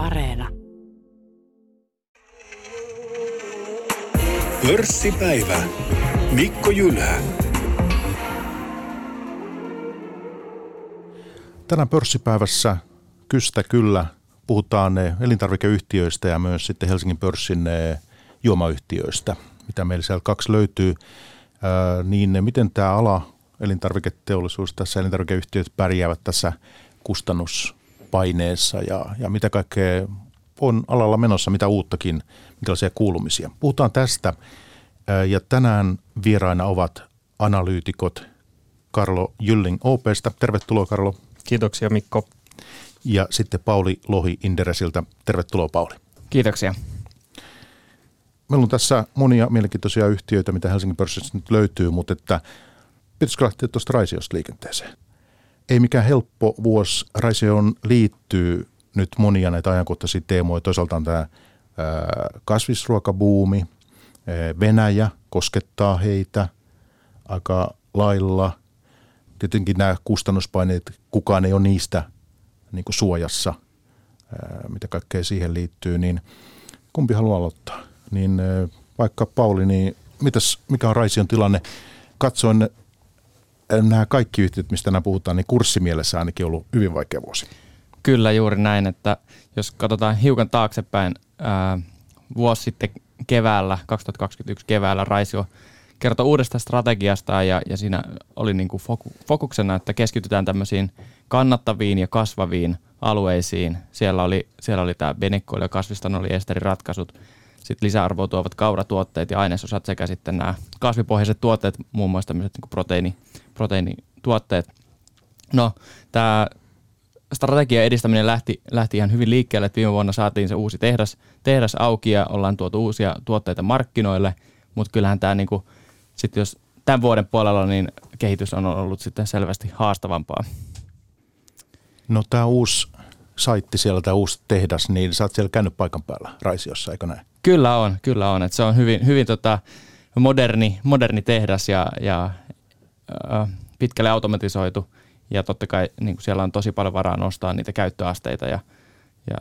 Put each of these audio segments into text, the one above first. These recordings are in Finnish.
Areena. Pörssipäivä. Mikko Jylhä. Tänään pörssipäivässä kystä kyllä puhutaan elintarvikeyhtiöistä ja myös sitten Helsingin pörssin juomayhtiöistä, mitä meillä siellä kaksi löytyy. niin miten tämä ala, elintarviketeollisuus, tässä elintarvikeyhtiöt pärjäävät tässä kustannuspaineessa ja, ja mitä kaikkea on alalla menossa, mitä uuttakin, minkälaisia kuulumisia. Puhutaan tästä ja tänään vieraina ovat analyytikot Karlo Jylling OPstä. Tervetuloa Karlo. Kiitoksia Mikko. Ja sitten Pauli Lohi Inderesiltä. Tervetuloa Pauli. Kiitoksia. Meillä on tässä monia mielenkiintoisia yhtiöitä, mitä Helsingin pörssissä nyt löytyy, mutta että pitäisikö lähteä tuosta Raisiosta liikenteeseen? Ei mikään helppo vuosi. Raisioon liittyy nyt monia näitä ajankohtaisia teemoja. Toisaalta on tämä kasvisruokabuumi, Venäjä koskettaa heitä aika lailla. Tietenkin nämä kustannuspaineet, kukaan ei ole niistä niin kuin suojassa, mitä kaikkea siihen liittyy, niin kumpi haluaa aloittaa? Niin vaikka Pauli, niin mitäs, mikä on Raision tilanne? Katsoin nämä kaikki yhtiöt, mistä nämä puhutaan, niin kurssimielessä ainakin ollut hyvin vaikea vuosi. Kyllä juuri näin, että jos katsotaan hiukan taaksepäin, ää, vuosi sitten keväällä, 2021 keväällä Raisio kertoi uudesta strategiasta ja, ja siinä oli niin kuin foku, fokuksena, että keskitytään tämmöisiin kannattaviin ja kasvaviin alueisiin. Siellä oli, siellä oli tämä benekkoili ja kasviston oli esteriratkaisut, sitten lisäarvoa tuovat kauratuotteet ja ainesosat sekä sitten nämä kasvipohjaiset tuotteet, muun muassa tämmöiset niin proteiini, proteiinituotteet. No, tämä strategian edistäminen lähti, lähti ihan hyvin liikkeelle, että viime vuonna saatiin se uusi tehdas, tehdas auki ja ollaan tuotu uusia tuotteita markkinoille, mutta kyllähän tämä niinku, sitten jos tämän vuoden puolella, niin kehitys on ollut sitten selvästi haastavampaa. No tämä uusi saitti siellä, tämä uusi tehdas, niin sä oot siellä käynyt paikan päällä Raisiossa, eikö näin? Kyllä on, kyllä on. Et se on hyvin, hyvin tota moderni, moderni tehdas ja, ja äh, pitkälle automatisoitu – ja totta kai niin kuin siellä on tosi paljon varaa nostaa niitä käyttöasteita ja, ja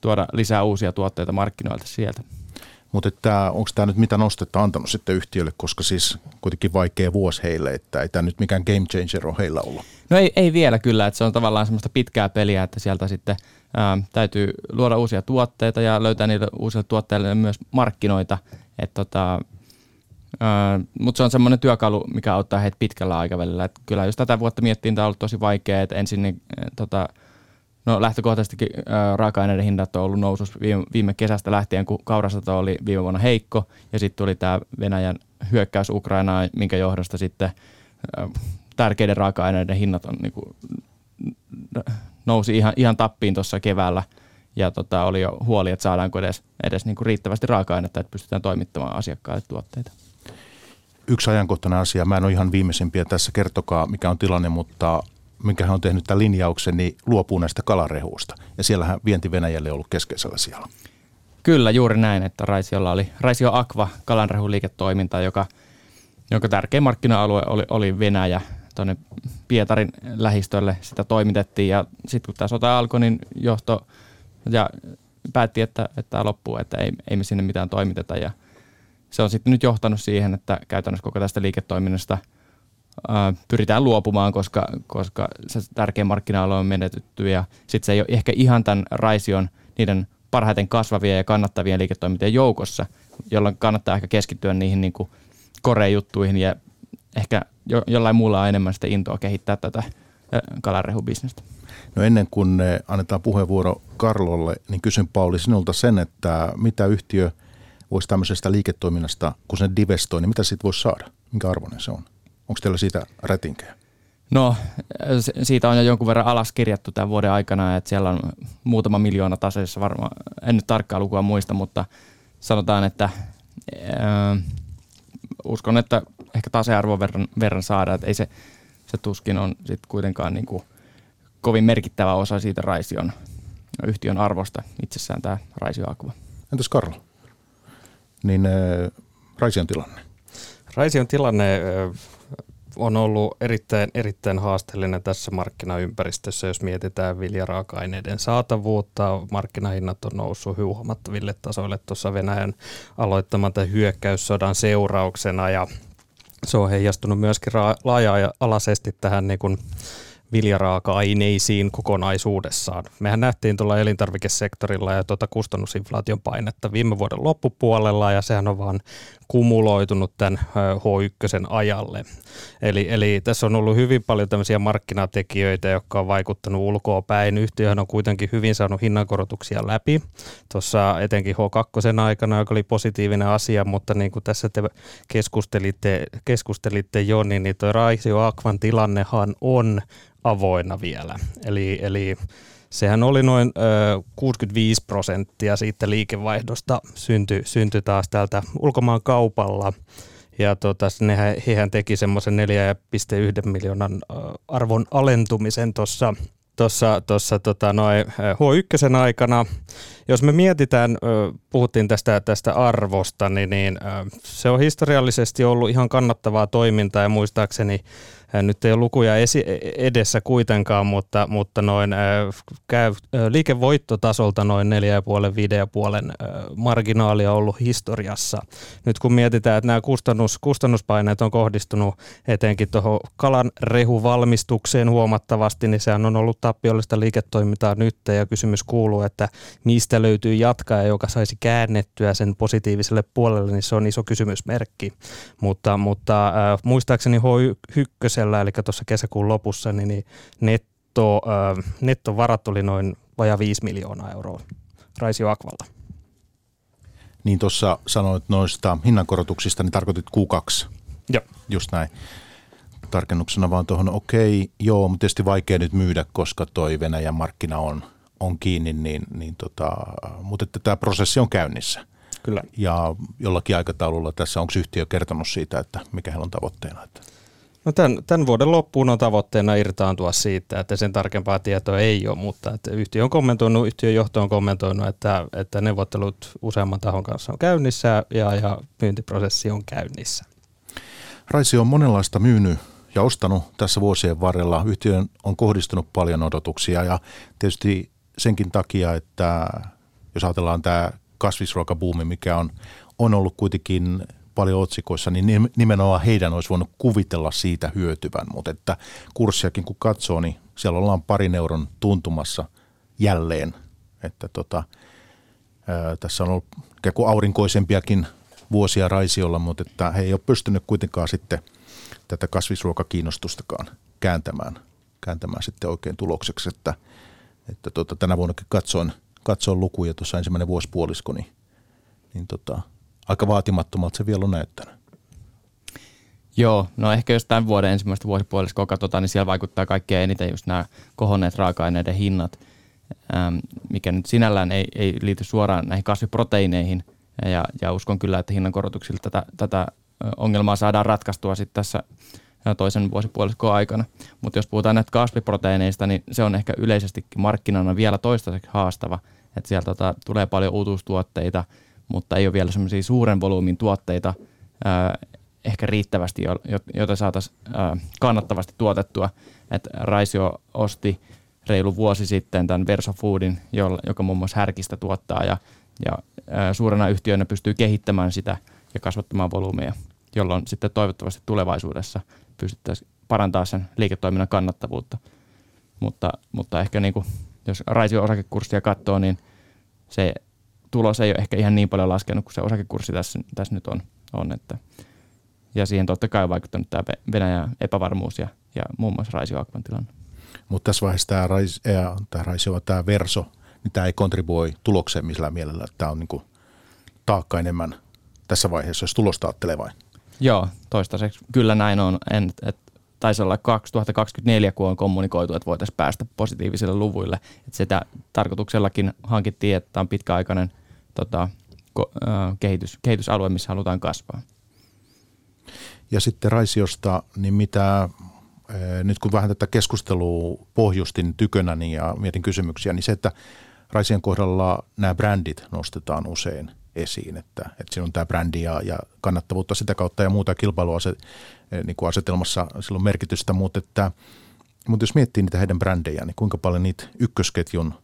tuoda lisää uusia tuotteita markkinoilta sieltä. Mutta onko tämä nyt mitä nostetta antanut sitten yhtiölle, koska siis kuitenkin vaikea vuosi heille, että ei tämä nyt mikään game changer ole heillä ollut? No ei, ei vielä kyllä, että se on tavallaan semmoista pitkää peliä, että sieltä sitten ää, täytyy luoda uusia tuotteita ja löytää niille uusille tuotteille myös markkinoita. Että tota, mutta se on semmoinen työkalu, mikä auttaa heitä pitkällä aikavälillä. Et kyllä jos tätä vuotta miettii, niin tämä on ollut tosi vaikea. Et ensin niin, tota, no lähtökohtaisesti raaka-aineiden hinnat on ollut nousus viime, viime kesästä lähtien, kun kaurasato oli viime vuonna heikko. Ja sitten tuli tämä Venäjän hyökkäys Ukrainaan, minkä johdosta sitten tärkeiden raaka-aineiden hinnat on, niinku, nousi ihan, ihan tappiin tuossa keväällä. Ja tota, oli jo huoli, että saadaanko edes, edes niinku riittävästi raaka-ainetta, että pystytään toimittamaan asiakkaille tuotteita yksi ajankohtainen asia, mä en ole ihan viimeisimpiä tässä, kertokaa mikä on tilanne, mutta minkä hän on tehnyt tämän linjauksen, niin luopuu näistä kalarehuista. Ja siellähän vienti Venäjälle on ollut keskeisellä siellä. Kyllä, juuri näin, että Raisiolla oli Raisio Aqua kalanrehuliiketoiminta, joka, jonka tärkein markkina-alue oli, oli Venäjä. Tuonne Pietarin lähistölle sitä toimitettiin ja sitten kun tämä sota alkoi, niin johto ja päätti, että, että tämä loppuu, että ei, ei me sinne mitään toimiteta ja – se on sitten nyt johtanut siihen, että käytännössä koko tästä liiketoiminnasta ää, pyritään luopumaan, koska, koska se tärkeä markkina-alue on menetetty ja sitten se ei ole ehkä ihan tämän Raision niiden parhaiten kasvavia ja kannattavien liiketoimintien joukossa, jolloin kannattaa ehkä keskittyä niihin niin kuin juttuihin ja ehkä jo, jollain muulla on enemmän sitä intoa kehittää tätä kalarehubisnestä. No ennen kuin annetaan puheenvuoro Karlolle, niin kysyn Pauli sinulta sen, että mitä yhtiö – voisi tämmöisestä liiketoiminnasta, kun se divestoi, niin mitä siitä voisi saada? Minkä arvoinen se on? Onko teillä siitä rätinkejä? No, siitä on jo jonkun verran alas kirjattu tämän vuoden aikana, että siellä on muutama miljoona taseessa varmaan, en nyt tarkkaa lukua muista, mutta sanotaan, että äh, uskon, että ehkä tasearvon verran, verran saada, että ei se, se tuskin on sitten kuitenkaan niin kuin kovin merkittävä osa siitä Raision yhtiön arvosta itsessään tämä Raisio Aqua. Entäs Karlo? Niin Raision tilanne? Raision tilanne on ollut erittäin, erittäin haasteellinen tässä markkinaympäristössä, jos mietitään viljaraaka-aineiden saatavuutta. Markkinahinnat on noussut huomattaville tasoille tuossa Venäjän aloittaman hyökkäyssodan seurauksena ja se on heijastunut myöskin laaja-alaisesti tähän niin kuin viljaraaka-aineisiin kokonaisuudessaan. Mehän nähtiin tuolla elintarvikesektorilla ja tuota kustannusinflaation painetta viime vuoden loppupuolella ja sehän on vaan kumuloitunut tämän H1 ajalle. Eli, eli tässä on ollut hyvin paljon tämmöisiä markkinatekijöitä, jotka on vaikuttanut ulkoa päin. Yhtiöhän on kuitenkin hyvin saanut hinnankorotuksia läpi. Tuossa etenkin H2 aikana, joka oli positiivinen asia, mutta niin kuin tässä te keskustelitte, keskustelitte Joni, niin tuo Raisio Aquan tilannehan on avoinna vielä. Eli, eli sehän oli noin ö, 65 prosenttia siitä liikevaihdosta syntyi synty taas täältä ulkomaan kaupalla. Ja tota, nehän, hehän teki semmoisen 4,1 miljoonan arvon alentumisen tuossa tuossa tossa, tota, noin H1 aikana. Jos me mietitään, puhuttiin tästä, tästä arvosta, niin, niin se on historiallisesti ollut ihan kannattavaa toimintaa ja muistaakseni nyt ei ole lukuja esi- edessä kuitenkaan, mutta, mutta noin käy liikevoittotasolta noin 4,5-5,5 marginaalia ollut historiassa. Nyt kun mietitään, että nämä kustannus, kustannuspaineet on kohdistunut etenkin tuohon kalan rehuvalmistukseen huomattavasti, niin sehän on ollut tappiollista liiketoimintaa nyt ja kysymys kuuluu, että mistä löytyy jatkaja, joka saisi käännettyä sen positiiviselle puolelle, niin se on iso kysymysmerkki. Mutta, mutta äh, muistaakseni H1 hetkellä, eli tuossa kesäkuun lopussa, niin, niin netto, äh, nettovarat oli noin vaja 5 miljoonaa euroa Raisio Akvalla. Niin tuossa sanoit noista hinnankorotuksista, niin tarkoitit Q2. Joo. Just näin. Tarkennuksena vaan tuohon, okei, okay, joo, mutta tietysti vaikea nyt myydä, koska toi Venäjän markkina on, on kiinni, niin, niin tota, mutta että tämä prosessi on käynnissä. Kyllä. Ja jollakin aikataululla tässä, onko yhtiö kertonut siitä, että mikä heillä on tavoitteena? Että No tämän, tämän vuoden loppuun on tavoitteena irtaantua siitä, että sen tarkempaa tietoa ei ole, mutta että yhtiö on kommentoinut, yhtiön johto on kommentoinut, että, että neuvottelut useamman tahon kanssa on käynnissä ja, ja myyntiprosessi on käynnissä. Raisi on monenlaista myynyt ja ostanut tässä vuosien varrella. Yhtiön on kohdistunut paljon odotuksia ja tietysti senkin takia, että jos ajatellaan tämä kasvisruokabuumi, mikä on, on ollut kuitenkin paljon otsikoissa, niin nimenomaan heidän olisi voinut kuvitella siitä hyötyvän, mutta että kurssiakin kun katsoo, niin siellä ollaan parin euron tuntumassa jälleen, että tota, ää, tässä on ollut ikään aurinkoisempiakin vuosia Raisiolla, mutta että he ei ole pystynyt kuitenkaan sitten tätä kasvisruokakiinnostustakaan kääntämään, kääntämään sitten oikein tulokseksi, että, että tota, tänä vuonnakin katsoin, katsoin lukuja tuossa ensimmäinen vuosipuolisko, niin, niin tota, aika vaatimattomalta se vielä on näyttänyt. Joo, no ehkä jos tämän vuoden ensimmäistä vuosipuoliskoa katsotaan, niin siellä vaikuttaa kaikkein eniten just nämä kohonneet raaka-aineiden hinnat, mikä nyt sinällään ei, ei liity suoraan näihin kasviproteiineihin. Ja, ja uskon kyllä, että hinnankorotuksilla tätä, tätä ongelmaa saadaan ratkaistua sitten tässä toisen vuosipuoliskon aikana. Mutta jos puhutaan näistä kasviproteiineista, niin se on ehkä yleisestikin markkinana vielä toistaiseksi haastava. Että sieltä tota, tulee paljon uutuustuotteita – mutta ei ole vielä semmoisia suuren volyymin tuotteita ää, ehkä riittävästi, joita saataisiin kannattavasti tuotettua. Et Raisio osti reilu vuosi sitten tämän Verso Foodin, joka muun muassa härkistä tuottaa ja, ja suurena yhtiönä pystyy kehittämään sitä ja kasvattamaan volyymeja, jolloin sitten toivottavasti tulevaisuudessa pystyttäisiin parantaa sen liiketoiminnan kannattavuutta. Mutta, mutta ehkä niin kuin, jos Raisio osakekurssia katsoo, niin se tulos ei ole ehkä ihan niin paljon laskenut kuin se osakekurssi tässä, tässä nyt on. on että, ja siihen totta kai on vaikuttanut tämä Venäjän epävarmuus ja, ja muun muassa Raisio Akvan tilanne. Mutta tässä vaiheessa tämä, Rais, tämä Raisio, tämä Verso, niin tämä ei kontribuoi tulokseen millään mielellä. Tämä on niin kuin taakka enemmän tässä vaiheessa, jos tulosta ajattelee vain. Joo, toistaiseksi kyllä näin on. En, et, taisi olla 2024, kun on kommunikoitu, että voitaisiin päästä positiivisille luvuille. Että sitä tarkoituksellakin hankittiin, että tämä on pitkäaikainen tota, ko, kehitys, kehitysalue, missä halutaan kasvaa. Ja sitten Raisiosta, niin mitä nyt kun vähän tätä keskustelua pohjustin tykönäni ja mietin kysymyksiä, niin se, että Raisien kohdalla nämä brändit nostetaan usein esiin, että, että siinä on tämä brändi ja, ja kannattavuutta sitä kautta ja muuta kilpailuasetelmassa niin silloin merkitystä, mutta, että, mutta jos miettii niitä heidän brändejä, niin kuinka paljon niitä ykkösketjun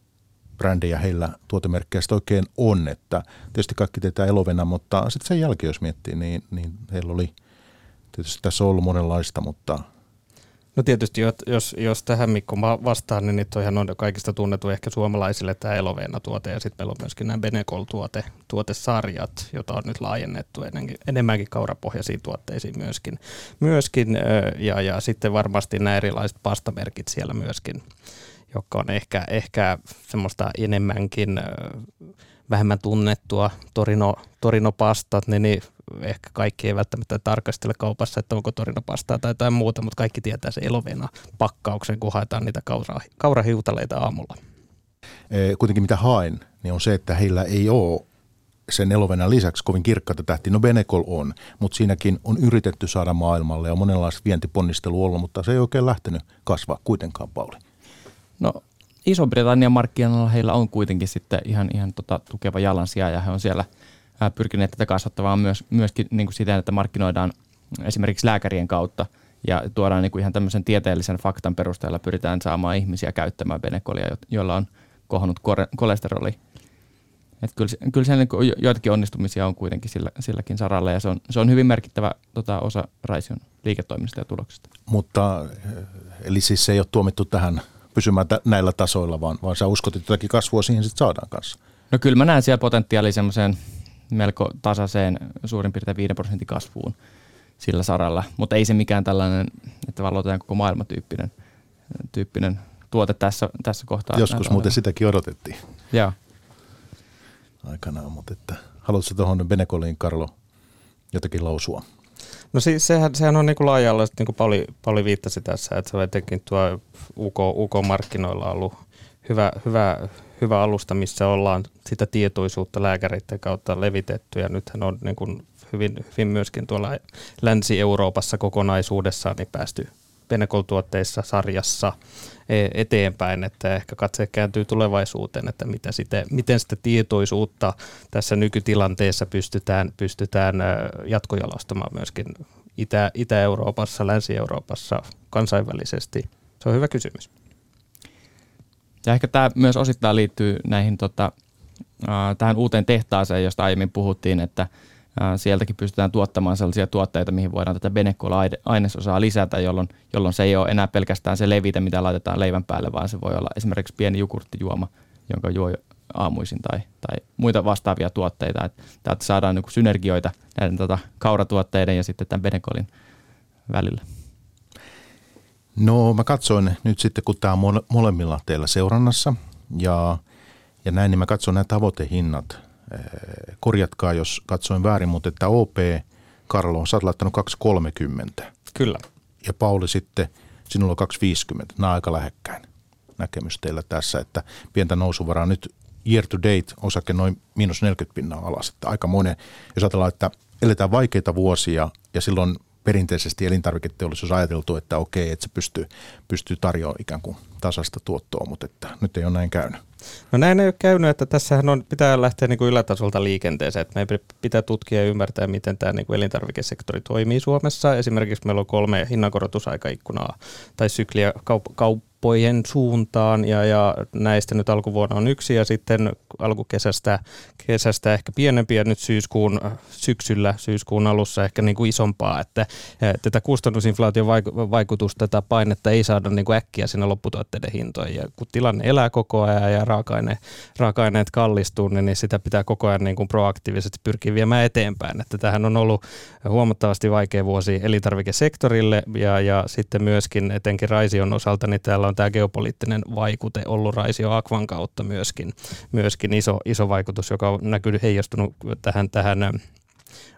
brändejä heillä tuotemerkkejä oikein on, että tietysti kaikki tietää Elovena, mutta sitten sen jälkeen jos miettii, niin, niin heillä oli, tietysti tässä on ollut monenlaista, mutta – No tietysti, jos, jos tähän Mikko vastaan, niin toihan on kaikista tunnettu ehkä suomalaisille tämä Eloveena-tuote ja sitten meillä on myöskin nämä Benecol-tuote, tuotesarjat, jota on nyt laajennettu ennenkin, enemmänkin kaurapohjaisiin tuotteisiin myöskin. myöskin ja, ja sitten varmasti nämä erilaiset pastamerkit siellä myöskin, jotka on ehkä, ehkä semmoista enemmänkin vähemmän tunnettua Torino, Torino-pastat, niin, niin ehkä kaikki ei välttämättä tarkastele kaupassa, että onko torinopastaa tai jotain muuta, mutta kaikki tietää se elovena pakkauksen, kun haetaan niitä kaura, kaurahiutaleita aamulla. Kuitenkin mitä haen, niin on se, että heillä ei ole sen elovenan lisäksi kovin kirkkaita tähtiä. No Benecol on, mutta siinäkin on yritetty saada maailmalle ja monenlaista vientiponnistelu ollut, mutta se ei oikein lähtenyt kasvaa kuitenkaan, Pauli. No Iso-Britannian markkinoilla heillä on kuitenkin sitten ihan, ihan tota, tukeva jalansija ja he on siellä – pyrkineet tätä kasvattamaan myös, myöskin niin kuin siten, että markkinoidaan esimerkiksi lääkärien kautta ja tuodaan niin kuin ihan tämmöisen tieteellisen faktan perusteella pyritään saamaan ihmisiä käyttämään benekolia, joilla on kohonnut kolesteroli. Että kyllä, kyllä siellä niin joitakin onnistumisia on kuitenkin sillä, silläkin saralla ja se on, se on hyvin merkittävä tota, osa Raision liiketoiminnasta ja tuloksista. Mutta eli siis se ei ole tuomittu tähän pysymään t- näillä tasoilla, vaan, vaan sä uskot, että jotakin kasvua siihen sitten saadaan kanssa? No kyllä mä näen siellä potentiaalia semmoiseen melko tasaiseen suurin piirtein 5 prosentin kasvuun sillä saralla, mutta ei se mikään tällainen, että valotetaan koko maailma tyyppinen, tyyppinen tuote tässä, tässä kohtaa. Joskus muuten sitäkin odotettiin. Joo. Aikanaan, mutta että, haluatko tuohon Benekoliin, Karlo, jotakin lausua? No siis sehän, sehän on niin kuin laaja niin kuin Pauli, Pauli viittasi tässä, että se on etenkin tuo UK, UK-markkinoilla ollut hyvä, hyvä, hyvä alusta, missä ollaan sitä tietoisuutta lääkäreiden kautta levitetty ja nythän on niin kuin hyvin, hyvin myöskin tuolla Länsi-Euroopassa kokonaisuudessaan niin päästy Benecol-tuotteissa sarjassa e, eteenpäin, että ehkä katse kääntyy tulevaisuuteen, että mitä sitä, miten sitä tietoisuutta tässä nykytilanteessa pystytään, pystytään jatkojalostamaan myöskin Itä, Itä-Euroopassa, Länsi-Euroopassa kansainvälisesti. Se on hyvä kysymys. Ja ehkä tämä myös osittain liittyy näihin tota, tähän uuteen tehtaaseen, josta aiemmin puhuttiin, että sieltäkin pystytään tuottamaan sellaisia tuotteita, mihin voidaan tätä Benecol-ainesosaa lisätä, jolloin, jolloin se ei ole enää pelkästään se levite, mitä laitetaan leivän päälle, vaan se voi olla esimerkiksi pieni jukurttijuoma, jonka juo aamuisin tai, tai muita vastaavia tuotteita. Että täältä saadaan niin synergioita näiden tota, kauratuotteiden ja sitten tämän Benecolin välillä. No mä katsoin nyt sitten, kun tämä on molemmilla teillä seurannassa ja, ja näin, niin mä katson nämä tavoitehinnat. Korjatkaa, jos katsoin väärin, mutta että OP, Karlo, sä oot laittanut 2,30. Kyllä. Ja Pauli sitten, sinulla 2,50. Nämä on aika lähekkäin näkemys teillä tässä, että pientä nousuvaraa nyt year to date osake noin miinus 40 pinnaa alas. Että aikamoinen, jos ajatellaan, että eletään vaikeita vuosia ja silloin perinteisesti elintarviketeollisuus ajateltu, että okei, että se pystyy, pystyy tarjoamaan ikään kuin tasasta tuottoa, mutta että nyt ei ole näin käynyt. No näin ei ole käynyt, että tässähän on, pitää lähteä niin kuin ylätasolta liikenteeseen, että meidän pitää tutkia ja ymmärtää, miten tämä niin kuin elintarvikesektori toimii Suomessa. Esimerkiksi meillä on kolme hinnankorotusaikaikkunaa tai sykliä kaup- kaup- kauppojen suuntaan ja, ja näistä nyt alkuvuonna on yksi ja sitten alkukesästä kesästä ehkä pienempiä nyt syyskuun syksyllä, syyskuun alussa ehkä niin kuin isompaa, että tätä kustannusinflaation vaikutusta, tätä painetta ei saada niin kuin äkkiä sinne lopputuotteiden hintoihin. Ja kun tilanne elää koko ajan ja raaka-aine, raaka-aineet kallistuu, niin, niin sitä pitää koko ajan niin kuin proaktiivisesti pyrkiä viemään eteenpäin, että tähän on ollut huomattavasti vaikea vuosi elintarvikesektorille ja, ja sitten myöskin etenkin Raision osalta, niin täällä on on tämä geopoliittinen vaikute ollut Raisio Akvan kautta myöskin, myöskin iso, iso vaikutus, joka on näkynyt heijastunut tähän, tähän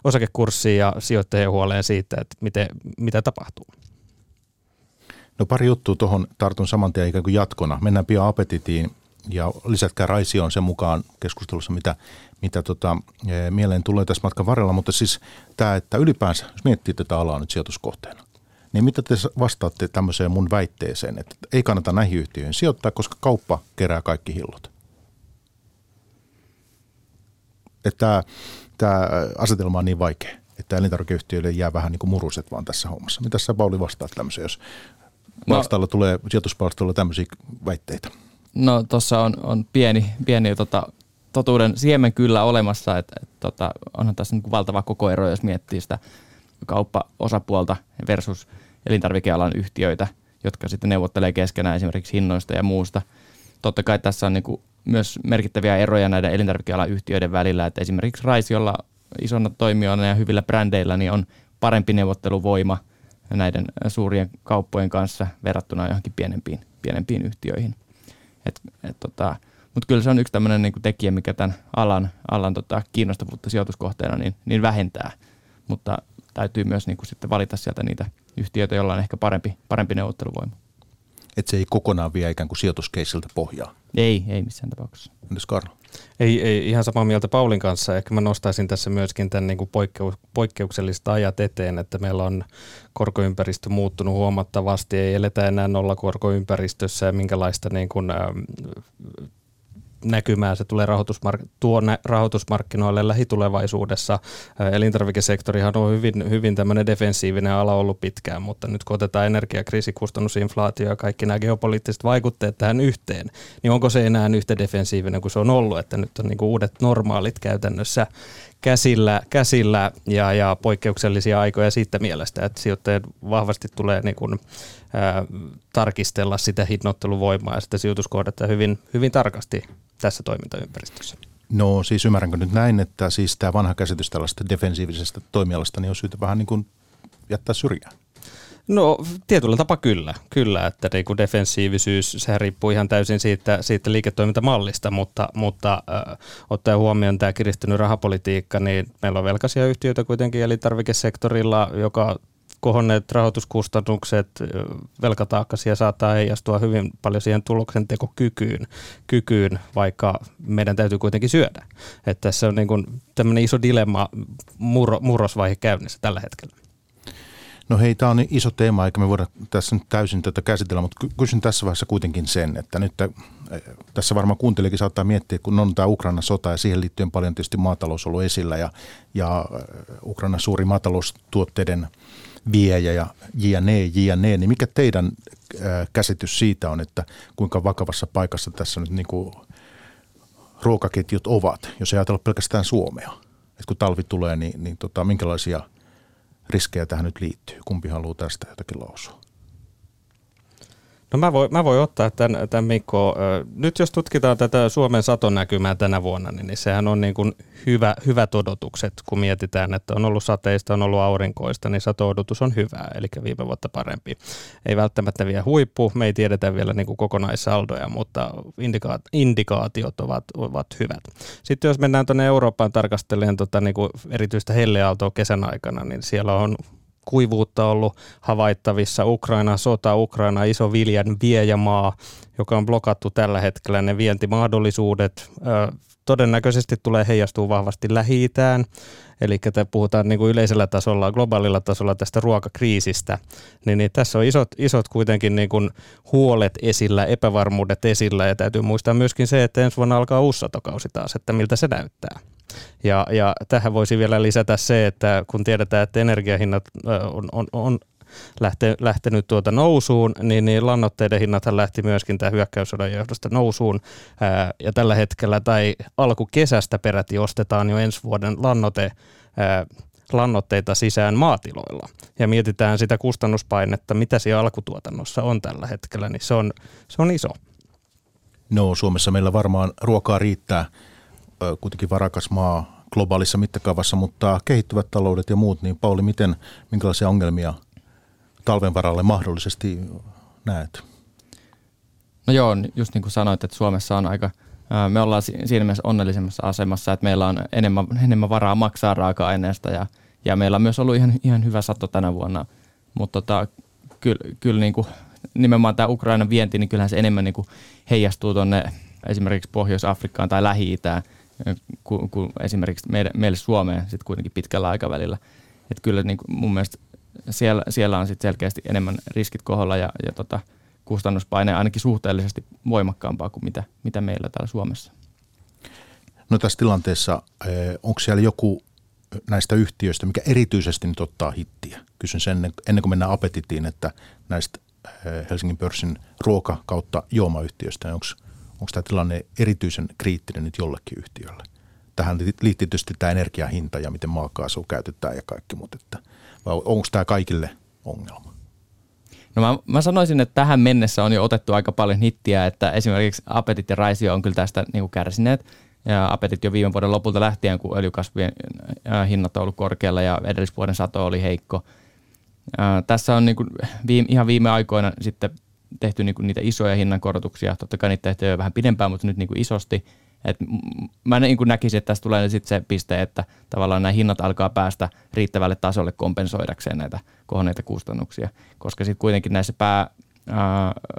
osakekurssiin ja sijoittajien huoleen siitä, että miten, mitä tapahtuu. No pari juttua tuohon tartun saman tien ikään kuin jatkona. Mennään pian apetitiin ja lisätkää Raisioon sen mukaan keskustelussa, mitä, mitä tota, e, mieleen tulee tässä matkan varrella. Mutta siis tämä, että ylipäänsä, jos miettii tätä alaa nyt sijoituskohteena, niin mitä te vastaatte tämmöiseen mun väitteeseen, että ei kannata näihin yhtiöihin sijoittaa, koska kauppa kerää kaikki hillot? että tämä asetelma on niin vaikea, että elintarvikeyhtiöille jää vähän niin kuin muruset vaan tässä hommassa. Mitä sä Pauli vastaat tämmöiseen, jos no, tulee, sijoituspalstalla tämmöisiä väitteitä? No tuossa on, on pieni, pieni tota, totuuden siemen kyllä olemassa, että et, tota, onhan tässä niin valtava koko ero, jos miettii sitä kauppaosapuolta versus elintarvikealan yhtiöitä, jotka sitten neuvottelee keskenään esimerkiksi hinnoista ja muusta. Totta kai tässä on niin myös merkittäviä eroja näiden elintarvikealan yhtiöiden välillä, että esimerkiksi Raisiolla isona toimijoina ja hyvillä brändeillä niin on parempi neuvotteluvoima näiden suurien kauppojen kanssa verrattuna johonkin pienempiin, pienempiin yhtiöihin. Et, et tota, mutta kyllä se on yksi tämmöinen niin tekijä, mikä tämän alan, alan tota, kiinnostavuutta sijoituskohteena niin, niin vähentää. Mutta täytyy myös niin kuin sitten valita sieltä niitä yhtiöitä, joilla on ehkä parempi, parempi neuvotteluvoima. Että se ei kokonaan vie ikään kuin sijoituskeissiltä pohjaa? Ei, ei missään tapauksessa. Entäs Karlo? Ei, ei, ihan samaa mieltä Paulin kanssa. Ehkä mä nostaisin tässä myöskin tämän niin kuin poikkeus, poikkeukselliset ajat eteen, että meillä on korkoympäristö muuttunut huomattavasti. Ei eletä enää nollakorkoympäristössä ja minkälaista niin kuin, ähm, näkymää se tulee rahoitusmark- tuo rahoitusmarkkinoille lähitulevaisuudessa. Elintarvikesektorihan on hyvin, hyvin tämmöinen defensiivinen ala ollut pitkään, mutta nyt kun otetaan energiakriisi, kustannusinflaatio ja kaikki nämä geopoliittiset vaikutteet tähän yhteen, niin onko se enää yhtä defensiivinen kuin se on ollut, että nyt on niin kuin uudet normaalit käytännössä käsillä, käsillä ja, ja poikkeuksellisia aikoja siitä mielestä, että sijoittajat vahvasti tulee niin kuin, ää, tarkistella sitä hinnoitteluvoimaa ja sitä sijoituskohdetta hyvin, hyvin tarkasti tässä toimintaympäristössä. No siis ymmärränkö nyt näin, että siis tämä vanha käsitys tällaista defensiivisestä toimialasta niin on syytä vähän niin kuin jättää syrjään? No tietyllä tapaa kyllä, kyllä että niin kuin defensiivisyys, sehän riippuu ihan täysin siitä, siitä liiketoimintamallista, mutta, mutta äh, ottaen huomioon tämä kiristynyt rahapolitiikka, niin meillä on velkaisia yhtiöitä kuitenkin elintarvikesektorilla, joka kohonneet rahoituskustannukset, velkataakkasia saattaa heijastua hyvin paljon siihen tuloksen tekokykyyn, kykyyn, vaikka meidän täytyy kuitenkin syödä. Että tässä on niin kuin tämmöinen iso dilemma, murro, murrosvaihe käynnissä tällä hetkellä. No hei, tämä on iso teema, eikä me voida tässä nyt täysin tätä käsitellä, mutta kysyn tässä vaiheessa kuitenkin sen, että nyt tässä varmaan kuuntelijakin saattaa miettiä, kun on tämä Ukraina sota ja siihen liittyen paljon tietysti maatalous ollut esillä ja, ja Ukraina suuri maataloustuotteiden viejä ja jne, jne, niin mikä teidän käsitys siitä on, että kuinka vakavassa paikassa tässä nyt niin kuin ruokaketjut ovat, jos ei ajatella pelkästään Suomea? että kun talvi tulee, niin, niin tota, minkälaisia riskejä tähän nyt liittyy? Kumpi haluaa tästä jotakin lausua? No mä voin, mä voin ottaa tämän, tämän Mikko. Nyt jos tutkitaan tätä Suomen satonäkymää tänä vuonna, niin, niin sehän on niin kuin hyvä, hyvät odotukset, kun mietitään, että on ollut sateista, on ollut aurinkoista, niin sato-odotus on hyvä, eli viime vuotta parempi. Ei välttämättä vielä huippu, me ei tiedetä vielä niin kuin kokonaissaldoja, mutta indikaat- indikaatiot ovat, ovat hyvät. Sitten jos mennään tuonne Eurooppaan tarkastelemaan tota, niin kuin erityistä helleaaltoa kesän aikana, niin siellä on kuivuutta ollut havaittavissa. Ukraina sota, Ukraina iso viljan viejämaa, joka on blokattu tällä hetkellä. Ne vientimahdollisuudet todennäköisesti tulee heijastua vahvasti lähi Eli puhutaan niin kuin yleisellä tasolla, globaalilla tasolla tästä ruokakriisistä, niin, niin tässä on isot, isot kuitenkin niin kuin huolet esillä, epävarmuudet esillä, ja täytyy muistaa myöskin se, että ensi vuonna alkaa uusi taas, että miltä se näyttää. Ja, ja tähän voisi vielä lisätä se, että kun tiedetään, että energiahinnat on, on, on lähte, lähtenyt tuota nousuun, niin, niin lannoitteiden hinnat lähti myöskin tämän hyökkäyssodan johdosta nousuun. Ää, ja tällä hetkellä tai alkukesästä peräti ostetaan jo ensi vuoden lannote, ää, lannoitteita sisään maatiloilla. Ja mietitään sitä kustannuspainetta, mitä siellä alkutuotannossa on tällä hetkellä, niin se on, se on iso. No Suomessa meillä varmaan ruokaa riittää kuitenkin varakas maa globaalissa mittakaavassa, mutta kehittyvät taloudet ja muut, niin Pauli, miten, minkälaisia ongelmia talven varalle mahdollisesti näet? No joo, just niin kuin sanoit, että Suomessa on aika, me ollaan siinä mielessä onnellisemmassa asemassa, että meillä on enemmän, enemmän varaa maksaa raaka-aineesta ja, ja meillä on myös ollut ihan, ihan hyvä sato tänä vuonna, mutta tota, kyllä, kyllä niin kuin, nimenomaan tämä Ukrainan vienti, niin kyllähän se enemmän niin kuin heijastuu tuonne esimerkiksi Pohjois-Afrikkaan tai Lähi-Itään kuin, kuin esimerkiksi meille, meille Suomeen sitten kuitenkin pitkällä aikavälillä. Että kyllä niin mun mielestä siellä, siellä on sitten selkeästi enemmän riskit koholla ja, ja tota, kustannuspaine ainakin suhteellisesti voimakkaampaa kuin mitä, mitä meillä täällä Suomessa. No tässä tilanteessa, onko siellä joku näistä yhtiöistä, mikä erityisesti nyt ottaa hittiä? Kysyn sen ennen kuin mennään apetitiin, että näistä Helsingin pörssin ruoka- kautta juomayhtiöistä, onko onko tämä tilanne erityisen kriittinen nyt jollekin yhtiölle? Tähän liittyy tietysti tämä energiahinta ja miten maakaasu käytetään ja kaikki, mutta että, vai onko tämä kaikille ongelma? No mä, mä sanoisin, että tähän mennessä on jo otettu aika paljon hittiä, että esimerkiksi Apetit ja Raisio on kyllä tästä niin kuin kärsineet. Ja Apetit jo viime vuoden lopulta lähtien, kun öljykasvien hinnat on ollut korkealla ja edellisvuoden sato oli heikko. Ää, tässä on niin kuin viime, ihan viime aikoina sitten tehty niin kuin niitä isoja hinnankorotuksia. Totta kai niitä tehty jo vähän pidempään, mutta nyt niin kuin isosti. Et mä niin kuin näkisin, että tässä tulee sitten se piste, että tavallaan nämä hinnat alkaa päästä riittävälle tasolle kompensoidakseen näitä kohonneita kustannuksia, koska sitten kuitenkin näissä pää,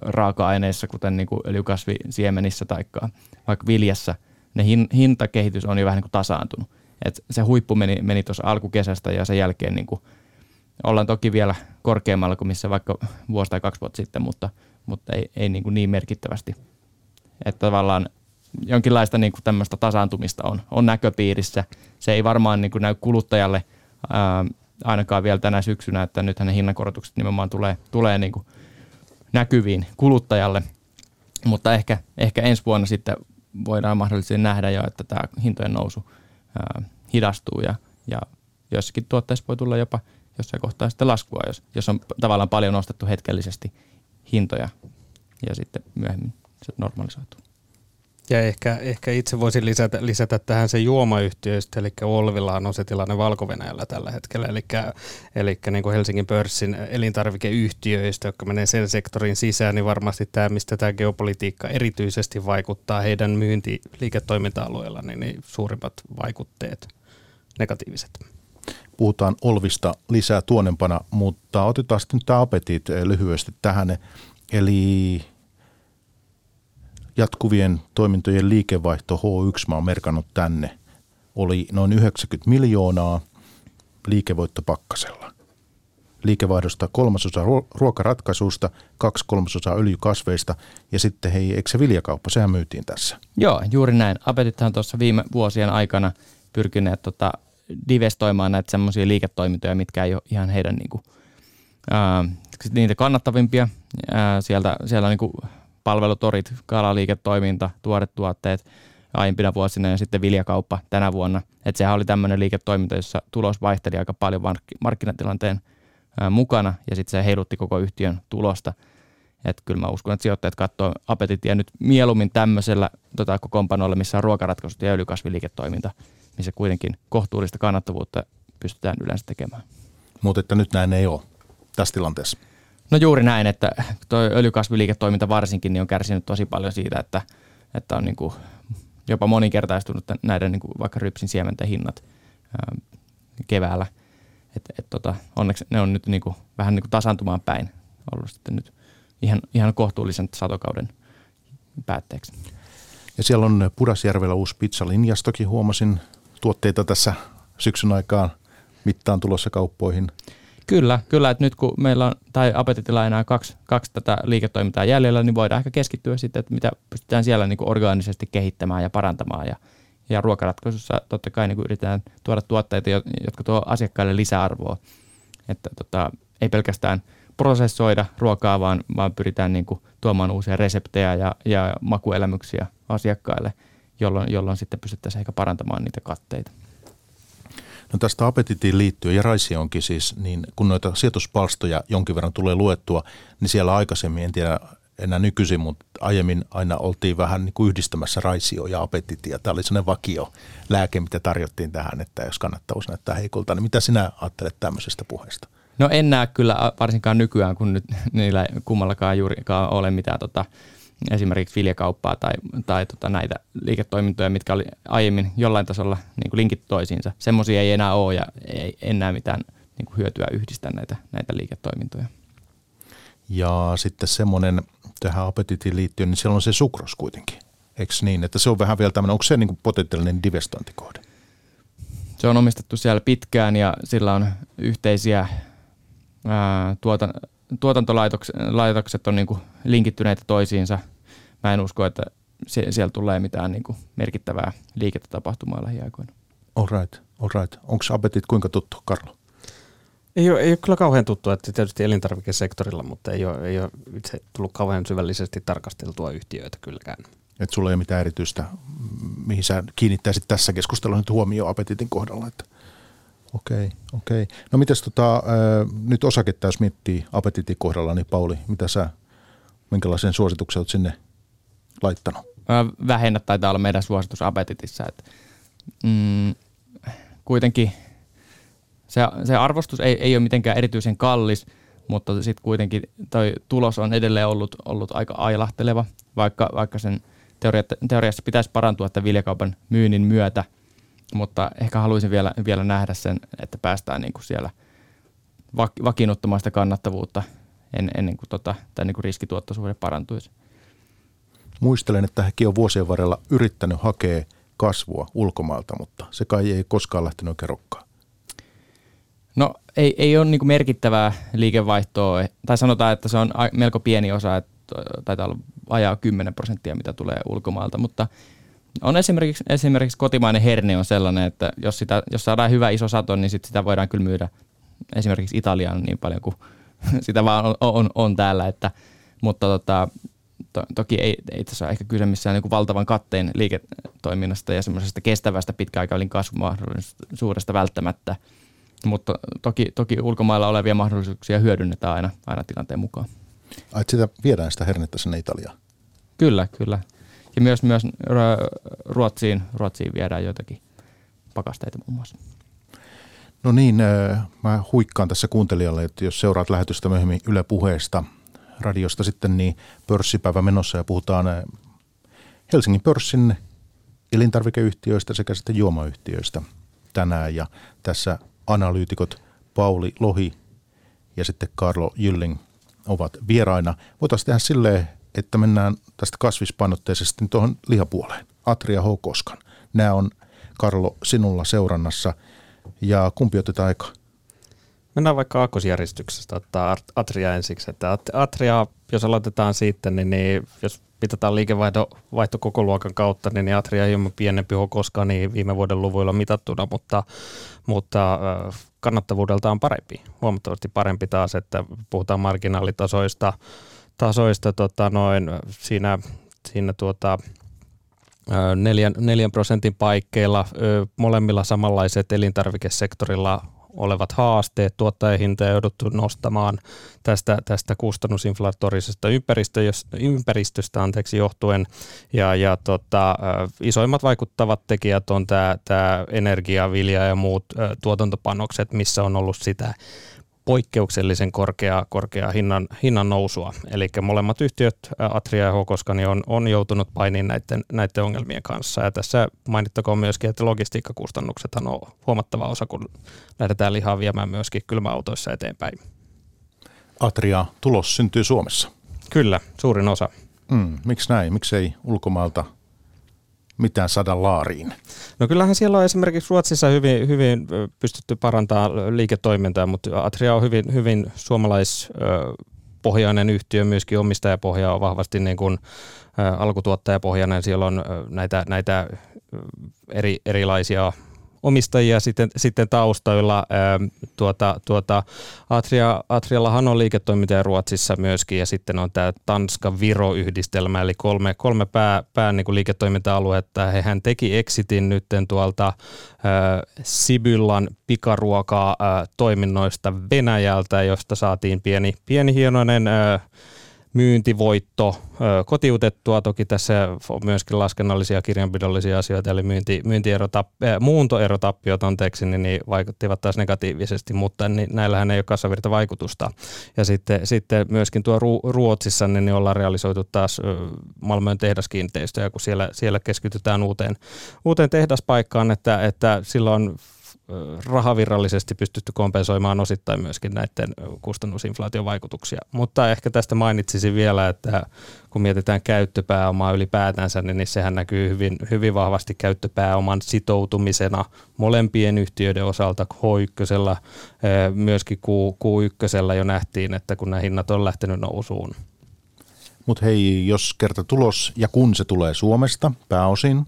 raaka-aineissa, kuten niin kuin öljykasvisiemenissä tai vaikka viljassa, ne hin, hintakehitys on jo vähän niin kuin tasaantunut. Et se huippu meni, meni tuossa alkukesästä ja sen jälkeen niin kuin ollaan toki vielä korkeammalla kuin missä vaikka vuosi tai kaksi vuotta sitten, mutta, mutta ei, ei niin, kuin niin merkittävästi. Että tavallaan jonkinlaista niin kuin tämmöistä tasaantumista on, on näköpiirissä. Se ei varmaan niin kuin näy kuluttajalle ää, ainakaan vielä tänä syksynä, että nythän ne hinnankorotukset nimenomaan tulee, tulee niin kuin näkyviin kuluttajalle, mutta ehkä, ehkä ensi vuonna sitten voidaan mahdollisesti nähdä jo, että tämä hintojen nousu ää, hidastuu ja, ja joissakin tuotteissa voi tulla jopa – jossain kohtaa sitten laskua, jos, jos on tavallaan paljon nostettu hetkellisesti hintoja ja sitten myöhemmin se normalisoituu. Ja ehkä, ehkä itse voisin lisätä, lisätä tähän se juomayhtiöistä, eli Olvilaan on se tilanne valko tällä hetkellä, eli, eli niin kuin Helsingin pörssin elintarvikeyhtiöistä, jotka menee sen sektorin sisään, niin varmasti tämä, mistä tämä geopolitiikka erityisesti vaikuttaa heidän myyntiliiketoiminta-alueella, niin, niin suurimmat vaikutteet negatiiviset puhutaan Olvista lisää tuonempana, mutta otetaan sitten tämä apetit eh, lyhyesti tähän. Eli jatkuvien toimintojen liikevaihto H1, mä oon merkannut tänne, oli noin 90 miljoonaa liikevoitto pakkasella. Liikevaihdosta kolmasosa ruokaratkaisusta, kaksi kolmasosaa öljykasveista ja sitten hei, eikö se viljakauppa, sehän myytiin tässä. Joo, juuri näin. Apetithan tuossa viime vuosien aikana pyrkineet tota, divestoimaan näitä semmoisia liiketoimintoja, mitkä ei ole ihan heidän niin kuin, ää, niitä kannattavimpia. Ää, sieltä, siellä on niin palvelutorit, kalaliiketoiminta, tuoretuotteet aiempina vuosina ja sitten viljakauppa tänä vuonna. Että sehän oli tämmöinen liiketoiminta, jossa tulos vaihteli aika paljon mark- markkinatilanteen ää, mukana ja sitten se heilutti koko yhtiön tulosta. Että kyllä mä uskon, että sijoittajat katsoo apetitia nyt mieluummin tämmöisellä tota, kokoonpanolla, missä on ruokaratkaisut ja öljykasviliiketoiminta – missä kuitenkin kohtuullista kannattavuutta pystytään yleensä tekemään. Mutta että nyt näin ei ole tässä tilanteessa. No juuri näin, että tuo öljykasviliiketoiminta varsinkin niin on kärsinyt tosi paljon siitä, että, että on niin kuin jopa moninkertaistunut näiden niin kuin vaikka rypsin siementen hinnat ää, keväällä. Et, et tota, onneksi ne on nyt niin kuin, vähän niin kuin tasantumaan päin ollut sitten nyt ihan, ihan kohtuullisen satokauden päätteeksi. Ja siellä on Pudasjärvellä uusi pizzalinjastokin, huomasin tuotteita tässä syksyn aikaan mittaan tulossa kauppoihin? Kyllä, kyllä, että nyt kun meillä on, tai Apetitilla enää kaksi, kaksi tätä liiketoimintaa jäljellä, niin voidaan ehkä keskittyä sitten, että mitä pystytään siellä niin kuin orgaanisesti kehittämään ja parantamaan. Ja, ja ruokaratkaisussa totta kai niin kuin yritetään tuoda tuotteita, jotka tuo asiakkaille lisäarvoa. Että tota, ei pelkästään prosessoida ruokaa, vaan, vaan pyritään niin kuin tuomaan uusia reseptejä ja, ja makuelämyksiä asiakkaille – jolloin, jolloin sitten pystyttäisiin ehkä parantamaan niitä katteita. No tästä apetitiin liittyen, ja Raisi onkin siis, niin kun noita sijoituspalstoja jonkin verran tulee luettua, niin siellä aikaisemmin, en tiedä enää nykyisin, mutta aiemmin aina oltiin vähän niin kuin yhdistämässä raisio ja apetitia. Tämä oli sellainen vakio lääke, mitä tarjottiin tähän, että jos kannattavuus näyttää heikolta. Niin mitä sinä ajattelet tämmöisestä puheesta? No en näe kyllä varsinkaan nykyään, kun nyt niillä kummallakaan juurikaan ole mitään tota, esimerkiksi viljakauppaa tai, tai tota näitä liiketoimintoja, mitkä oli aiemmin jollain tasolla niin kuin linkit toisiinsa. Semmoisia ei enää ole ja ei enää mitään niin kuin hyötyä yhdistää näitä, näitä liiketoimintoja. Ja sitten semmoinen tähän apetitiin liittyen, niin siellä on se sukros kuitenkin. Eikö niin, että se on vähän vielä tämmöinen, onko se niin kuin potentiaalinen divestointikohde? Se on omistettu siellä pitkään ja sillä on yhteisiä ää, tuota, tuotantolaitokset on niin kuin linkittyneitä toisiinsa. Mä en usko, että, sie- siellä tulee mitään niin kuin merkittävää liikettä tapahtumaan lähiaikoina. All right, all right. Onko apetit kuinka tuttu, Karlo? Ei ole, ei ole kyllä kauhean tuttu, että tietysti elintarvikesektorilla, mutta ei ole, ei ole itse tullut kauhean syvällisesti tarkasteltua yhtiöitä kylläkään. Että sulla ei ole mitään erityistä, mihin sä kiinnittäisit tässä keskustelussa nyt huomioon apetitin kohdalla. Että Okei, okei. No mites tota, nyt osaketta, jos miettii apetitin kohdalla, niin Pauli, mitä sä, minkälaisen suosituksen olet sinne laittanut? Vähennä taitaa olla meidän suositus apetitissa. Että, mm, kuitenkin se, se arvostus ei, ei ole mitenkään erityisen kallis, mutta sitten kuitenkin toi tulos on edelleen ollut, ollut aika ailahteleva, vaikka, vaikka sen teoria, teoriassa pitäisi parantua että viljakaupan myynnin myötä, mutta ehkä haluaisin vielä, vielä nähdä sen, että päästään niin kuin siellä vakiinnuttamaan sitä kannattavuutta ennen, ennen kuin tota, tämä niin kuin riskituottoisuuden parantuisi. Muistelen, että hekin on vuosien varrella yrittänyt hakea kasvua ulkomailta, mutta se kai ei koskaan lähtenyt oikein rokkaan. No ei, ei ole niin merkittävää liikevaihtoa, tai sanotaan, että se on melko pieni osa, että taitaa olla ajaa 10 prosenttia, mitä tulee ulkomailta, mutta on esimerkiksi, esimerkiksi kotimainen herne on sellainen, että jos, sitä, jos saadaan hyvä iso sato, niin sit sitä voidaan kyllä myydä esimerkiksi Italiaan niin paljon kuin sitä vaan on, on, on täällä, että, mutta tota, to, toki ei, ei tässä ole ehkä kyse missään niin kuin valtavan katteen liiketoiminnasta ja semmoisesta kestävästä pitkäaikavälin kasvumahdollisuudesta välttämättä, mutta toki, toki ulkomailla olevia mahdollisuuksia hyödynnetään aina, aina tilanteen mukaan. Ai, sitä viedään sitä hernettä sinne Italiaan? Kyllä, kyllä. Ja myös, myös Ruotsiin, Ruotsiin viedään joitakin pakasteita muun muassa. No niin, mä huikkaan tässä kuuntelijalle, että jos seuraat lähetystä myöhemmin Yle Puheesta, radiosta sitten, niin pörssipäivä menossa ja puhutaan Helsingin pörssin elintarvikeyhtiöistä sekä sitten juomayhtiöistä tänään. Ja tässä analyytikot Pauli Lohi ja sitten Karlo Jylling ovat vieraina. Voitaisiin tehdä silleen, että mennään tästä kasvispainotteisesti tuohon lihapuoleen. Atria H. Koskan. Nämä on Karlo sinulla seurannassa. Ja kumpi otetaan aika? Mennään vaikka aakkosjärjestyksestä, ottaa Atria ensiksi. Että Atria, jos aloitetaan siitä, niin, niin jos mitataan liikevaihto koko luokan kautta, niin Atria ei ole pienempi koskaan niin viime vuoden luvuilla mitattuna, mutta, mutta kannattavuudelta on parempi, huomattavasti parempi taas, että puhutaan marginaalitasoista tasoista tota noin, siinä, siinä tuota, neljän, neljän prosentin paikkeilla molemmilla samanlaiset elintarvikesektorilla olevat haasteet, tuottajahintoja jouduttu nostamaan tästä, tästä kustannusinflatorisesta ympäristöstä, ympäristöstä anteeksi, johtuen. Ja, ja tota, isoimmat vaikuttavat tekijät on tämä, tämä energia, vilja ja muut tuotantopanokset, missä on ollut sitä poikkeuksellisen korkea, korkea hinnan, hinnan nousua. Eli molemmat yhtiöt, Atria ja Hokoskani, on, on joutunut painiin näiden, näiden ongelmien kanssa. Ja tässä mainittakoon myöskin, että logistiikkakustannuksethan on huomattava osa, kun lähdetään lihaa viemään myöskin kylmäautoissa eteenpäin. Atria tulos syntyy Suomessa. Kyllä, suurin osa. Mm, miksi näin? Miksi ei ulkomailta mitään saada laariin? No kyllähän siellä on esimerkiksi Ruotsissa hyvin, hyvin pystytty parantamaan liiketoimintaa, mutta Atria on hyvin, hyvin suomalaispohjainen yhtiö, myöskin omistajapohja on vahvasti niin kuin alkutuottajapohjainen. Siellä on näitä, näitä eri, erilaisia omistajia sitten, sitten taustoilla. Tuota, tuota, Atria, Atriallahan on liiketoimintoja Ruotsissa myöskin ja sitten on tämä Tanska-Viro-yhdistelmä, eli kolme, kolme pää, pää niin kuin liiketoiminta-aluetta. Hehän teki exitin nyt tuolta ää, Sibyllan pikaruokaa ää, toiminnoista Venäjältä, josta saatiin pieni, pieni hienoinen ää, myyntivoitto kotiutettua. Toki tässä on myöskin laskennallisia kirjanpidollisia asioita, eli myynti, myyntierotappi, äh, muuntoerotappiot anteeksi, niin, niin vaikuttivat taas negatiivisesti, mutta niin, näillähän ei ole kassavirta vaikutusta. Ja sitten, sitten myöskin tuo Ruotsissa niin, niin ollaan realisoitu taas Malmöön tehdaskiinteistöjä, kun siellä, siellä keskitytään uuteen, uuteen tehdaspaikkaan, että, että silloin rahavirrallisesti pystytty kompensoimaan osittain myöskin näiden kustannusinflaation vaikutuksia. Mutta ehkä tästä mainitsisin vielä, että kun mietitään käyttöpääomaa ylipäätänsä, niin sehän näkyy hyvin, hyvin vahvasti käyttöpääoman sitoutumisena molempien yhtiöiden osalta. H1, myöskin Q, Q1 jo nähtiin, että kun nämä hinnat on lähtenyt nousuun. Mutta hei, jos kerta tulos ja kun se tulee Suomesta pääosin,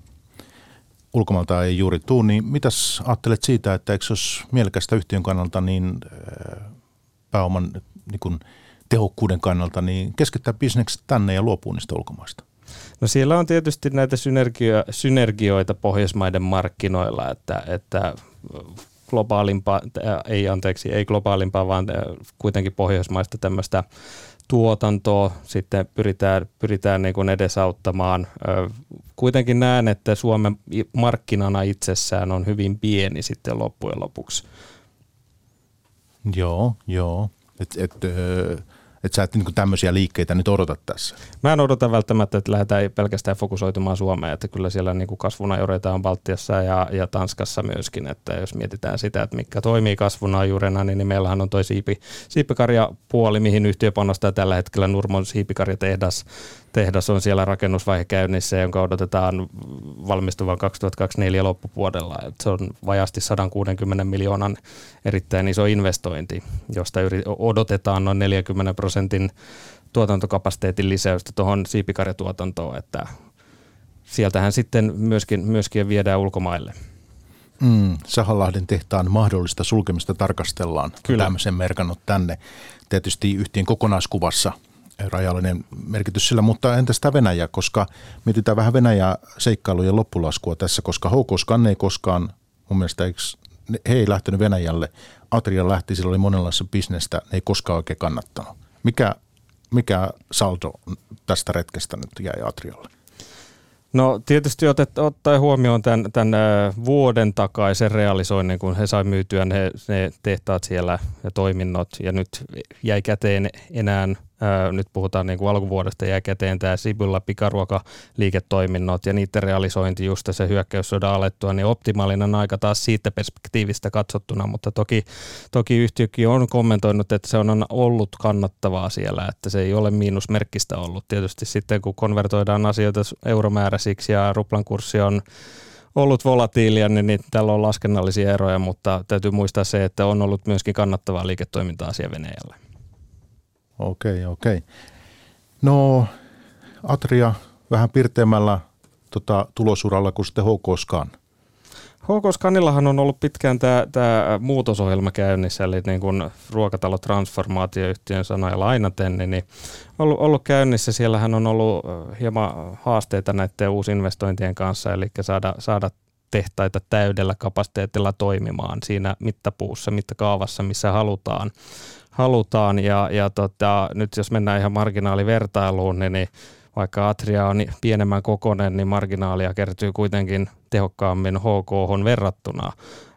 ulkomailta ei juuri tuu, niin mitäs ajattelet siitä, että eikö olisi mielekästä yhtiön kannalta niin äh, pääoman niin kun tehokkuuden kannalta, niin keskittää bisnekset tänne ja luopuu niistä ulkomaista? No siellä on tietysti näitä synergio- synergioita Pohjoismaiden markkinoilla, että, että globaalimpaa, ei anteeksi, ei globaalimpaa, vaan kuitenkin pohjoismaista tämmöistä tuotantoa sitten pyritään, pyritään niin kuin edesauttamaan. Kuitenkin näen, että Suomen markkinana itsessään on hyvin pieni sitten loppujen lopuksi. Joo, joo. Et, et, että sä et niin tämmöisiä liikkeitä nyt odota tässä? Mä en odota välttämättä, että lähdetään pelkästään fokusoitumaan Suomeen, että kyllä siellä niin kasvunajureita on Baltiassa ja, ja Tanskassa myöskin, että jos mietitään sitä, että mikä toimii kasvunajurena, niin, niin meillähän on toi siipi, siipikarjapuoli, mihin yhtiö panostaa tällä hetkellä Nurmon siipikarjatehdas tehdas on siellä rakennusvaihe käynnissä, jonka odotetaan valmistuvan 2024 loppupuolella. Se on vajasti 160 miljoonan erittäin iso investointi, josta odotetaan noin 40 prosentin tuotantokapasiteetin lisäystä tuohon siipikarjatuotantoon, että sieltähän sitten myöskin, myöskin viedään ulkomaille. Mm, Sahalahden tehtaan mahdollista sulkemista tarkastellaan. Kyllä. Tämmöisen merkannut tänne. Tietysti yhtiön kokonaiskuvassa – rajallinen merkitys sillä, mutta entä sitä Venäjä, koska mietitään vähän Venäjä seikkailujen loppulaskua tässä, koska HK ei koskaan, mun mielestä eikö, he ei lähtenyt Venäjälle, Atria lähti, sillä oli monenlaista bisnestä, ne ei koskaan oikein kannattanut. Mikä, mikä saldo tästä retkestä nyt jäi Atrialle? No tietysti otet, ottaen huomioon tämän, tämän vuoden takaisen realisoinnin, kun he sai myytyä ne, ne tehtaat siellä ja toiminnot, ja nyt jäi käteen enää nyt puhutaan niin kuin alkuvuodesta jää käteen tämä Sibylla pikaruokaliiketoiminnot ja niiden realisointi just se hyökkäyssodan alettua, niin optimaalinen aika taas siitä perspektiivistä katsottuna, mutta toki, toki yhtiökin on kommentoinut, että se on ollut kannattavaa siellä, että se ei ole miinusmerkkistä ollut. Tietysti sitten kun konvertoidaan asioita euromääräisiksi ja ruplan kurssi on ollut volatiilia, niin, niin tällä on laskennallisia eroja, mutta täytyy muistaa se, että on ollut myöskin kannattavaa liiketoimintaa siellä Venäjällä. Okei, okei. No Atria vähän pirteämmällä tota, tulosuralla kuin sitten HK Scan. HK Scanillahan on ollut pitkään tämä, muutosohjelma käynnissä, eli niin kuin ruokatalotransformaatioyhtiön sanoja lainaten, niin, niin ollut, ollut käynnissä. Siellähän on ollut hieman haasteita näiden uusinvestointien kanssa, eli saada, saada tehtaita täydellä kapasiteetilla toimimaan siinä mittapuussa, mittakaavassa, missä halutaan halutaan. Ja, ja tota, nyt jos mennään ihan marginaalivertailuun, niin, niin vaikka Atria on pienemmän kokoinen, niin marginaalia kertyy kuitenkin tehokkaammin HK verrattuna.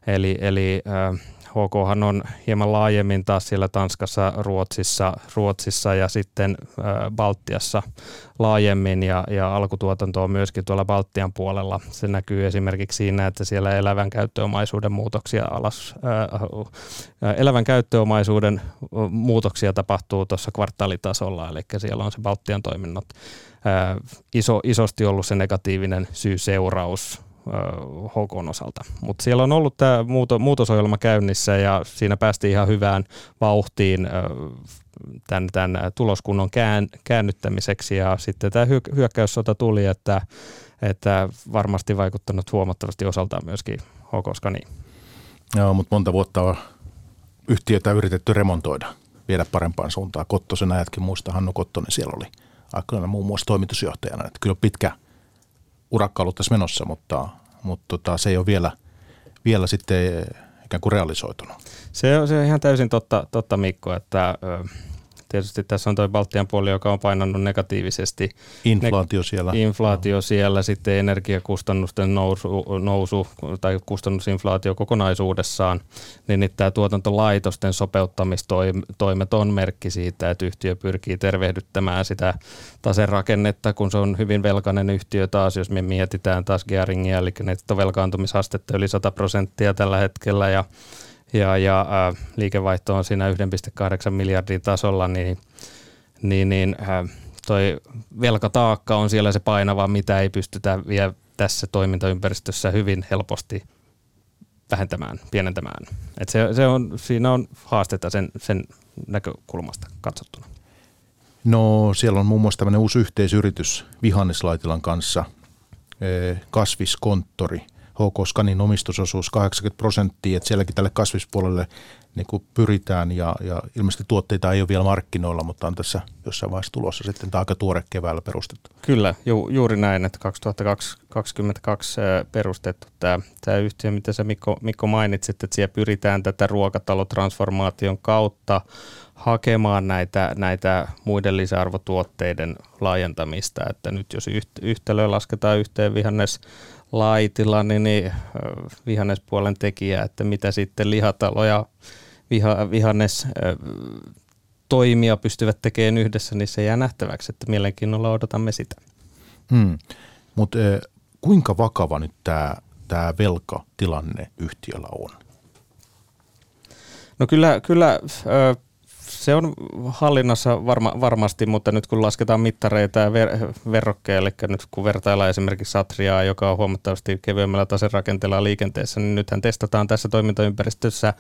Eli, eli äh, HK on hieman laajemmin taas siellä Tanskassa, Ruotsissa, Ruotsissa ja sitten Baltiassa laajemmin ja, ja alkutuotanto on myöskin tuolla Baltian puolella. Se näkyy esimerkiksi siinä, että siellä elävän käyttöomaisuuden muutoksia alas, ää, elävän käyttöomaisuuden muutoksia tapahtuu tuossa kvartaalitasolla, eli siellä on se Baltian toiminnot ää, iso, isosti ollut se negatiivinen syy-seuraus HK osalta. Mutta siellä on ollut tämä muuto, muutosohjelma käynnissä ja siinä päästiin ihan hyvään vauhtiin tämän, tämän tuloskunnon kään, käännyttämiseksi ja sitten tämä hyökkäyssota tuli, että, että varmasti vaikuttanut huomattavasti osaltaan myöskin HK Scaniin. Joo, mutta monta vuotta on yhtiötä yritetty remontoida, viedä parempaan suuntaan. Kottosen ajatkin muista, Hannu Kottonen siellä oli aikoina muun muassa toimitusjohtajana. Että kyllä pitkä urakka ollut tässä menossa, mutta, mutta tota, se ei ole vielä, vielä sitten ikään kuin realisoitunut. Se on, se on ihan täysin totta, totta Mikko, että Tietysti tässä on tuo Baltian puoli, joka on painanut negatiivisesti. Inflaatio siellä. Inflaatio no. siellä, sitten energiakustannusten nousu, nousu tai kustannusinflaatio kokonaisuudessaan, niin, niin tämä tuotantolaitosten sopeuttamistoimet on merkki siitä, että yhtiö pyrkii tervehdyttämään sitä taserakennetta, kun se on hyvin velkainen yhtiö taas, jos me mietitään taas gearingia, eli nettovelkaantumisastetta yli 100 prosenttia tällä hetkellä ja ja, ja äh, liikevaihto on siinä 1,8 miljardin tasolla, niin, niin, niin äh, toi velkataakka on siellä se painava, mitä ei pystytä vielä tässä toimintaympäristössä hyvin helposti vähentämään, pienentämään. Et se, se on, siinä on haasteita sen, sen näkökulmasta katsottuna. No siellä on muun muassa tämmöinen uusi yhteisyritys Vihanneslaitilan kanssa, kasviskonttori, HK Scanin omistusosuus 80 prosenttia, että sielläkin tälle kasvispuolelle niin kuin pyritään ja, ja ilmeisesti tuotteita ei ole vielä markkinoilla, mutta on tässä jossain vaiheessa tulossa sitten tämä aika tuore keväällä perustettu. Kyllä, ju, juuri näin, että 2022 perustettu tämä, tämä yhtiö, mitä sä Mikko, Mikko mainitsit, että siellä pyritään tätä ruokatalotransformaation kautta hakemaan näitä, näitä muiden lisäarvotuotteiden laajentamista, että nyt jos yhtälö lasketaan yhteen vihannes laitilla, niin, niin vihannespuolen tekijä, että mitä sitten lihatalo ja viha, vihannes toimia pystyvät tekemään yhdessä, niin se jää nähtäväksi, että mielenkiinnolla odotamme sitä. Hmm. Mutta kuinka vakava nyt tämä tämä velkatilanne yhtiöllä on? No kyllä, kyllä se on hallinnassa varma, varmasti, mutta nyt kun lasketaan mittareita ja ver, verrokkeja, eli nyt kun vertaillaan esimerkiksi Satriaa, joka on huomattavasti kevyemmällä taserakenteella liikenteessä, niin nythän testataan tässä toimintaympäristössä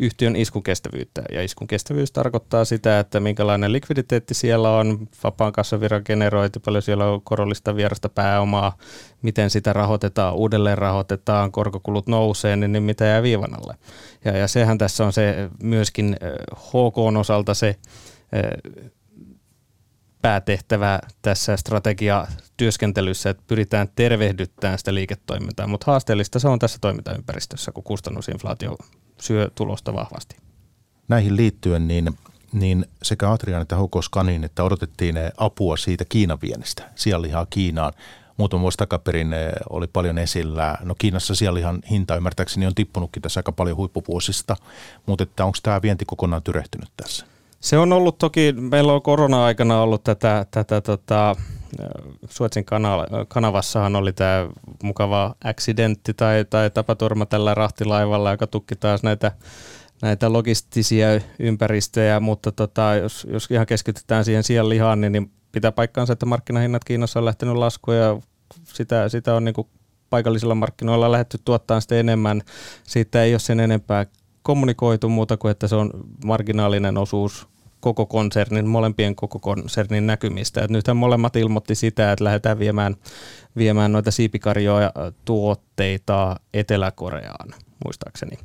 yhtiön iskukestävyyttä. Ja iskun kestävyys tarkoittaa sitä, että minkälainen likviditeetti siellä on, vapaan kassavirran generointi, paljon siellä on korollista vierasta pääomaa, miten sitä rahoitetaan, uudelleen rahoitetaan, korkokulut nousee, niin, niin mitä jää viivan alle. Ja, ja sehän tässä on se myöskin HK osalta se päätehtävä tässä strategiatyöskentelyssä, että pyritään tervehdyttämään sitä liiketoimintaa, mutta haasteellista se on tässä toimintaympäristössä, kun kustannusinflaatio syö tulosta vahvasti. Näihin liittyen niin, niin sekä Atrian että HK Scanin, että odotettiin eh, apua siitä Kiinan viennistä, sianlihaa Kiinaan. Muutama vuosi takaperin eh, oli paljon esillä. No Kiinassa sianlihan hinta ymmärtääkseni on tippunutkin tässä aika paljon huippuvuosista, mutta että onko tämä vienti kokonaan tyrehtynyt tässä? Se on ollut toki, meillä on korona-aikana ollut tätä, tätä tota, Suotsin kanavassahan oli tämä mukava accidentti tai, tai tapaturma tällä rahtilaivalla, joka tukki taas näitä, näitä logistisia ympäristöjä, mutta tota, jos, jos ihan keskitytään siihen sijaan lihaan, niin, niin pitää paikkaansa, että markkinahinnat Kiinassa on lähtenyt laskuun ja sitä, sitä on niin kuin paikallisilla markkinoilla lähdetty tuottaa sitä enemmän. Siitä ei ole sen enempää kommunikoitu muuta kuin, että se on marginaalinen osuus koko konsernin, molempien koko konsernin näkymistä. Et nythän molemmat ilmoitti sitä, että lähdetään viemään, viemään noita siipikarjoja tuotteita Etelä-Koreaan, muistaakseni,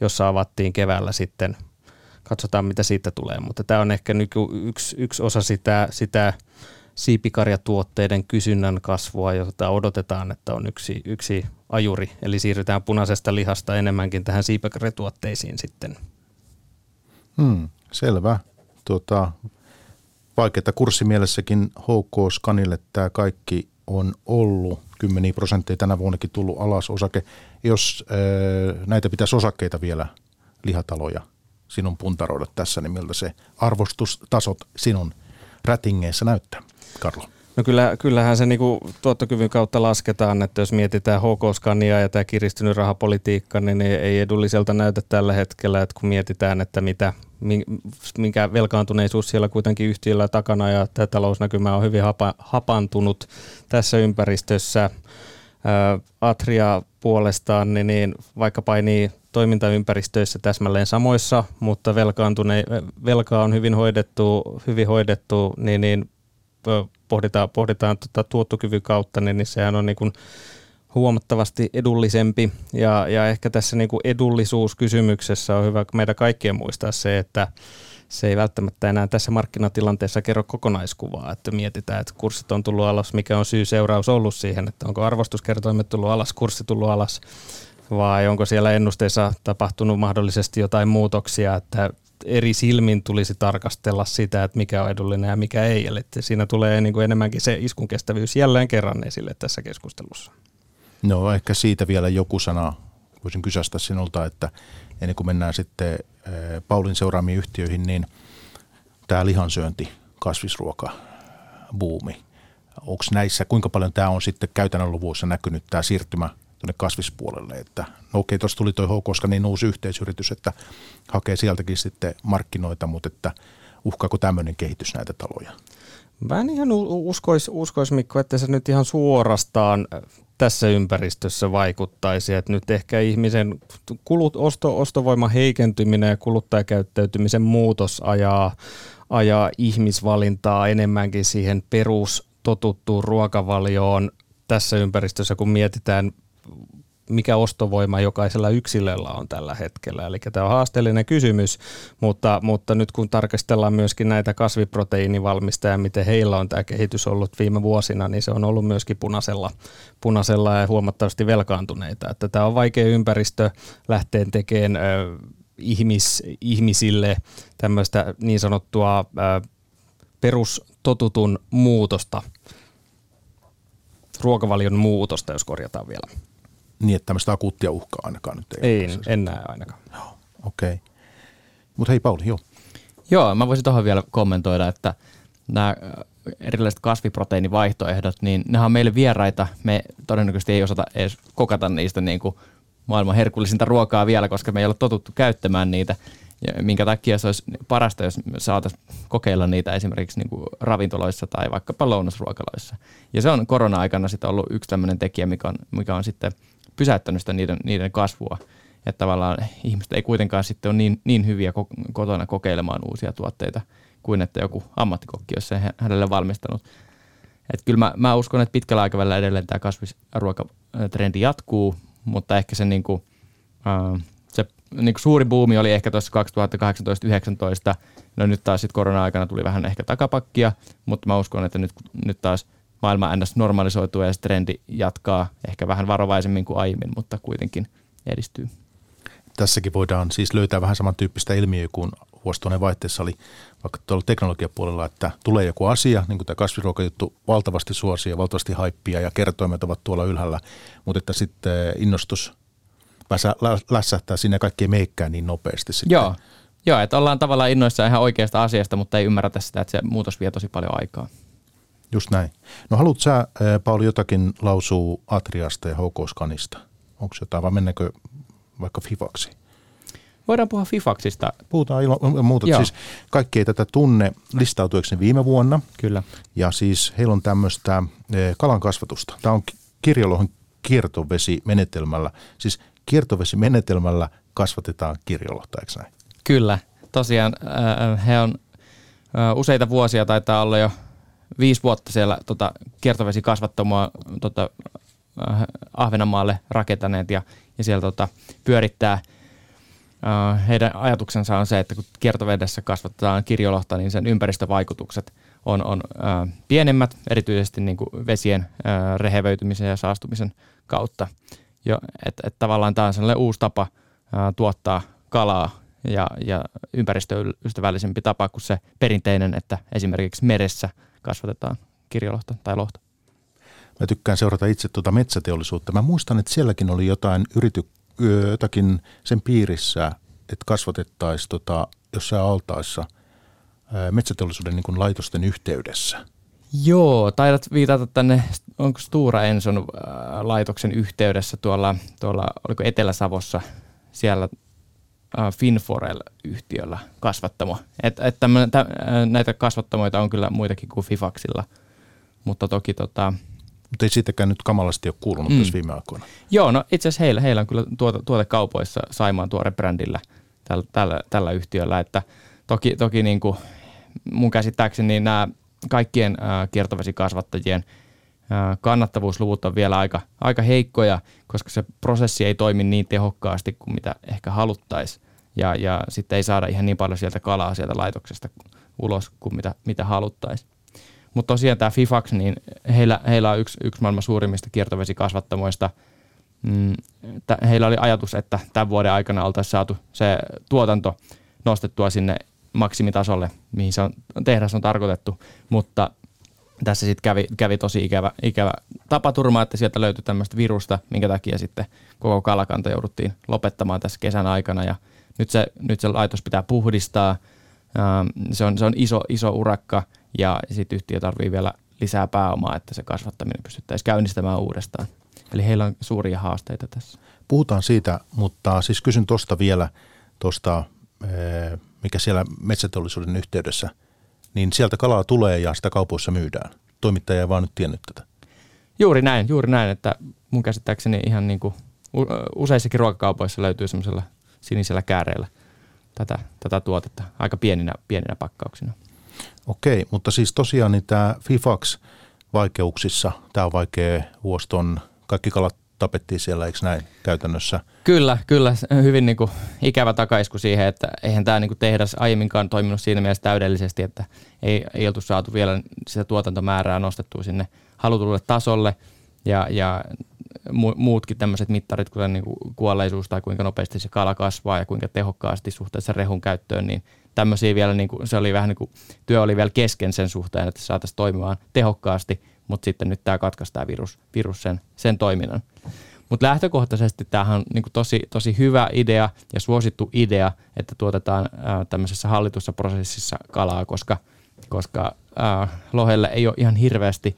jossa avattiin keväällä sitten. Katsotaan, mitä siitä tulee, mutta tämä on ehkä nyky, yksi, yksi osa sitä, sitä siipikarjatuotteiden kysynnän kasvua, jota odotetaan, että on yksi, yksi ajuri, eli siirrytään punaisesta lihasta enemmänkin tähän siipikarjatuotteisiin sitten. Hmm. Selvä. Tuota, vaikeaa kurssimielessäkin HK Scanille tämä kaikki on ollut. Kymmeniä prosentteja tänä vuonnakin tullut alas osake. Jos ää, näitä pitäisi osakkeita vielä lihataloja sinun puntaroida tässä, niin miltä se arvostustasot sinun rätingeissä näyttää, Karlo? No kyllä, kyllähän se niinku tuottokyvyn kautta lasketaan, että jos mietitään HK-skania ja tämä kiristynyt rahapolitiikka, niin ei edulliselta näytä tällä hetkellä, että kun mietitään, että mitä, minkä velkaantuneisuus siellä kuitenkin yhtiöllä takana ja tämä talousnäkymä on hyvin hapa, hapantunut tässä ympäristössä. Atria puolestaan, niin, niin vaikka painii toimintaympäristöissä täsmälleen samoissa, mutta velkaantune, velkaa on hyvin hoidettu, hyvin hoidettu niin, niin pohditaan, pohditaan tuota tuottokyvyn kautta, niin, niin sehän on niin kuin huomattavasti edullisempi. Ja, ja ehkä tässä niin kuin edullisuuskysymyksessä on hyvä meidän kaikkien muistaa se, että se ei välttämättä enää tässä markkinatilanteessa kerro kokonaiskuvaa, että mietitään, että kurssit on tullut alas, mikä on syy-seuraus ollut siihen, että onko arvostuskertoimet tullut alas, kurssi tullut alas, vai onko siellä ennusteissa tapahtunut mahdollisesti jotain muutoksia, että eri silmin tulisi tarkastella sitä, että mikä on edullinen ja mikä ei. Eli siinä tulee niin kuin enemmänkin se iskun kestävyys jälleen kerran esille tässä keskustelussa. No ehkä siitä vielä joku sana voisin kysästä sinulta, että ennen kuin mennään sitten eh, Paulin seuraamiin yhtiöihin, niin tämä lihansyönti, kasvisruoka, buumi, onko näissä, kuinka paljon tämä on sitten käytännön luvuissa näkynyt tämä siirtymä tuonne kasvispuolelle, että no okei, tuossa tuli tuo Houkoska niin uusi yhteisyritys, että hakee sieltäkin sitten markkinoita, mutta että uhkaako tämmöinen kehitys näitä taloja? Mä en ihan uskois, uskois Mikko, että se nyt ihan suorastaan tässä ympäristössä vaikuttaisi, että nyt ehkä ihmisen kulut, osto, ostovoiman heikentyminen ja kuluttajakäyttäytymisen muutos ajaa, ajaa ihmisvalintaa enemmänkin siihen perus totuttuun ruokavalioon tässä ympäristössä, kun mietitään mikä ostovoima jokaisella yksilöllä on tällä hetkellä. Eli tämä on haasteellinen kysymys, mutta, mutta nyt kun tarkastellaan myöskin näitä kasviproteiinivalmistajia, miten heillä on tämä kehitys ollut viime vuosina, niin se on ollut myöskin punaisella, punaisella ja huomattavasti velkaantuneita. Että tämä on vaikea ympäristö lähteen tekemään äh, ihmis, ihmisille tämmöistä niin sanottua äh, perustotutun muutosta, ruokavalion muutosta, jos korjataan vielä niin, että tämmöistä akuuttia uhkaa ainakaan nyt ei, ei ole. en näe ainakaan. Okei. Okay. Mutta hei Pauli, joo. Joo, mä voisin tuohon vielä kommentoida, että nämä äh, erilaiset kasviproteiinivaihtoehdot, niin nehän on meille vieraita. Me todennäköisesti ei osata edes kokata niistä niin kuin maailman herkullisinta ruokaa vielä, koska me ei ole totuttu käyttämään niitä. Ja minkä takia se olisi parasta, jos saataisiin kokeilla niitä esimerkiksi niin kuin ravintoloissa tai vaikkapa lounasruokaloissa. Ja se on korona-aikana sitten ollut yksi tämmöinen tekijä, mikä on, mikä on sitten – pysäyttänyt sitä niiden, niiden kasvua. Että tavallaan ihmiset ei kuitenkaan sitten ole niin, niin hyviä kotona kokeilemaan uusia tuotteita kuin että joku ammattikokki olisi sen hänelle valmistanut. Et kyllä mä, mä uskon, että pitkällä aikavälillä edelleen tämä kasvisruokatrendi jatkuu, mutta ehkä se, niinku, se niinku suuri buumi oli ehkä tuossa 2018-2019. No nyt taas sitten korona-aikana tuli vähän ehkä takapakkia, mutta mä uskon, että nyt, nyt taas maailma ns. normalisoituu ja se trendi jatkaa ehkä vähän varovaisemmin kuin aiemmin, mutta kuitenkin edistyy. Tässäkin voidaan siis löytää vähän samantyyppistä ilmiöä kuin vuosituhannen vaihteessa oli vaikka tuolla teknologiapuolella, että tulee joku asia, niin kuin tämä kasviruokajuttu, valtavasti suosia, valtavasti haippia ja kertoimet ovat tuolla ylhäällä, mutta että sitten innostus lässähtää sinne kaikkien meikkään niin nopeasti. Sitten. Joo, Joo, että ollaan tavallaan innoissa ihan oikeasta asiasta, mutta ei ymmärretä sitä, että se muutos vie tosi paljon aikaa. Just näin. No haluatko sä, Pauli, jotakin lausua Atriasta ja HK-skanista? Onko jotain vai mennäänkö vaikka Fifaksi? Voidaan puhua Fifaksista. Puhutaan ilman muuta. Siis kaikki ei tätä tunne listautueksi viime vuonna. Kyllä. Ja siis heillä on tämmöistä kalan kasvatusta. Tämä on kirjolohon kiertovesimenetelmällä. Siis kiertovesimenetelmällä kasvatetaan kirjolohta, eikö näin? Kyllä. Tosiaan he on useita vuosia, taitaa olla jo viisi vuotta siellä tota, kiertovesikasvattamoa tota, äh, Ahvenanmaalle rakentaneet ja, ja siellä tota, pyörittää. Äh, heidän ajatuksensa on se, että kun kiertovedessä kasvatetaan kirjolohta, niin sen ympäristövaikutukset on, on äh, pienemmät, erityisesti niin kuin vesien rehevöitymisen ja saastumisen kautta. Jo, et, et tavallaan tämä on sellainen uusi tapa tuottaa kalaa ja, ja ympäristöystävällisempi tapa kuin se perinteinen, että esimerkiksi meressä – kasvatetaan kirjolohta tai lohta. Mä tykkään seurata itse tuota metsäteollisuutta. Mä muistan, että sielläkin oli jotain yrity, jotakin sen piirissä, että kasvatettaisiin tota, jossain altaissa metsäteollisuuden niin kuin laitosten yhteydessä. Joo, taidat viitata tänne, onko Stura Enson laitoksen yhteydessä tuolla, tuolla oliko Etelä-Savossa, siellä Finforel-yhtiöllä kasvattamo. Et, et tämän, tä, äh, näitä kasvattamoita on kyllä muitakin kuin Fifaxilla, mutta toki tota, mutta ei siitäkään nyt kamalasti ole kuulunut mm. tässä viime aikoina. Joo, no itse asiassa heillä, heillä on kyllä tuote, tuotekaupoissa Saimaan tuore brändillä tällä, tällä, tällä yhtiöllä, että toki, toki niin kuin mun käsittääkseni niin nämä kaikkien äh, kiertovesikasvattajien äh, kannattavuusluvut on vielä aika, aika heikkoja, koska se prosessi ei toimi niin tehokkaasti kuin mitä ehkä haluttaisiin ja, ja sitten ei saada ihan niin paljon sieltä kalaa sieltä laitoksesta ulos kuin mitä, mitä haluttaisiin. Mutta tosiaan tämä Fifax, niin heillä, heillä on yksi, yksi maailman suurimmista kiertovesikasvattamoista. Mm, heillä oli ajatus, että tämän vuoden aikana oltaisiin saatu se tuotanto nostettua sinne maksimitasolle, mihin se on, tehdas on tarkoitettu, mutta tässä sitten kävi, kävi tosi ikävä, ikävä tapaturma, että sieltä löytyi tämmöistä virusta, minkä takia sitten koko kalakanta jouduttiin lopettamaan tässä kesän aikana ja – nyt se, nyt se laitos pitää puhdistaa. Ähm, se on, se on iso, iso urakka ja sitten yhtiö tarvii vielä lisää pääomaa, että se kasvattaminen pystyttäisiin käynnistämään uudestaan. Eli heillä on suuria haasteita tässä. Puhutaan siitä, mutta siis kysyn tuosta vielä, tuosta, eh, mikä siellä metsäteollisuuden yhteydessä, niin sieltä kalaa tulee ja sitä kaupoissa myydään. Toimittaja ei vaan nyt tiennyt tätä. Juuri näin, juuri näin, että mun käsittääkseni ihan niin kuin useissakin ruokakaupoissa löytyy semmoisella sinisellä kääreellä tätä, tätä tuotetta aika pieninä, pieninä pakkauksina. Okei, mutta siis tosiaan niin tämä FIFAX vaikeuksissa, tämä on vaikea vuoston, kaikki kalat tapettiin siellä, eikö näin käytännössä? Kyllä, kyllä. Hyvin niin kuin ikävä takaisku siihen, että eihän tämä niin kuin tehdas aiemminkaan toiminut siinä mielessä täydellisesti, että ei, ei oltu saatu vielä sitä tuotantomäärää nostettua sinne halutulle tasolle. Ja, ja muutkin tämmöiset mittarit, kuten niin kuin kuolleisuus tai kuinka nopeasti se kala kasvaa ja kuinka tehokkaasti suhteessa rehun käyttöön, niin tämmöisiä vielä, niin kuin, se oli vähän niin kuin, työ oli vielä kesken sen suhteen, että saataisiin toimimaan tehokkaasti, mutta sitten nyt tämä katkaisi tämä virus, virus sen, sen toiminnan. Mutta lähtökohtaisesti tämähän on niin tosi, tosi hyvä idea ja suosittu idea, että tuotetaan ää, tämmöisessä hallitussa prosessissa kalaa, koska, koska ää, lohelle ei ole ihan hirveästi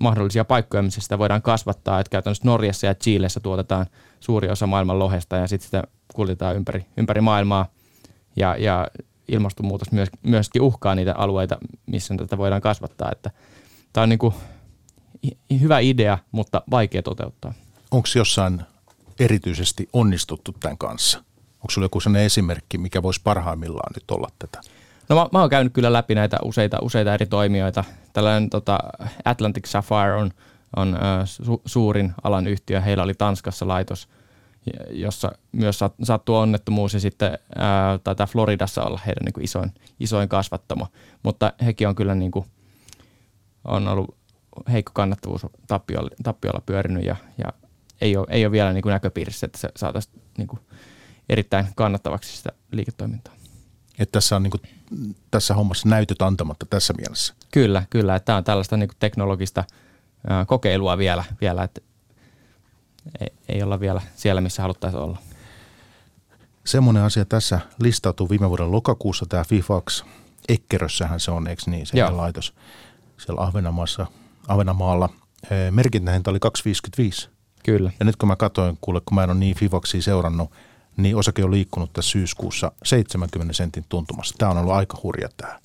mahdollisia paikkoja, missä sitä voidaan kasvattaa. Että käytännössä Norjassa ja Chiilessä tuotetaan suuri osa maailman lohesta ja sitten sitä kuljetaan ympäri, ympäri maailmaa. Ja, ja ilmastonmuutos myös, myöskin uhkaa niitä alueita, missä tätä voidaan kasvattaa. Että tämä on niin hyvä idea, mutta vaikea toteuttaa. Onko jossain erityisesti onnistuttu tämän kanssa? Onko sinulla joku sellainen esimerkki, mikä voisi parhaimmillaan nyt olla tätä? No mä, mä oon käynyt kyllä läpi näitä useita, useita eri toimijoita. Tällainen tota, Atlantic Sapphire on, on su, suurin alan yhtiö. Heillä oli Tanskassa laitos, jossa myös sattuu onnettomuus ja sitten äh, taitaa Floridassa olla heidän niin kuin isoin, isoin kasvattamo. Mutta hekin on kyllä niin kuin, on ollut heikko kannattavuus tappiolla, tappiolla pyörinyt ja, ja ei, ole, ei ole vielä niin kuin näköpiirissä, että se saataisiin niin kuin erittäin kannattavaksi sitä liiketoimintaa. Että tässä on niin kuin, tässä hommassa näytöt antamatta tässä mielessä. Kyllä, kyllä. Että tämä on tällaista niin kuin teknologista ää, kokeilua vielä, vielä että ei, ei olla vielä siellä, missä haluttaisiin olla. Semmoinen asia tässä listautuu viime vuoden lokakuussa, tämä FIFAX. Ekkerössähän se on, eikö niin, se laitos siellä Ahvenanmaassa, Ahvenanmaalla. Merkintähinta oli 2,55. Kyllä. Ja nyt kun mä katsoin, kuule, kun mä en ole niin FIFAXia seurannut, niin osake on liikkunut tässä syyskuussa 70 sentin tuntumassa. Tämä on ollut aika hurja tämä,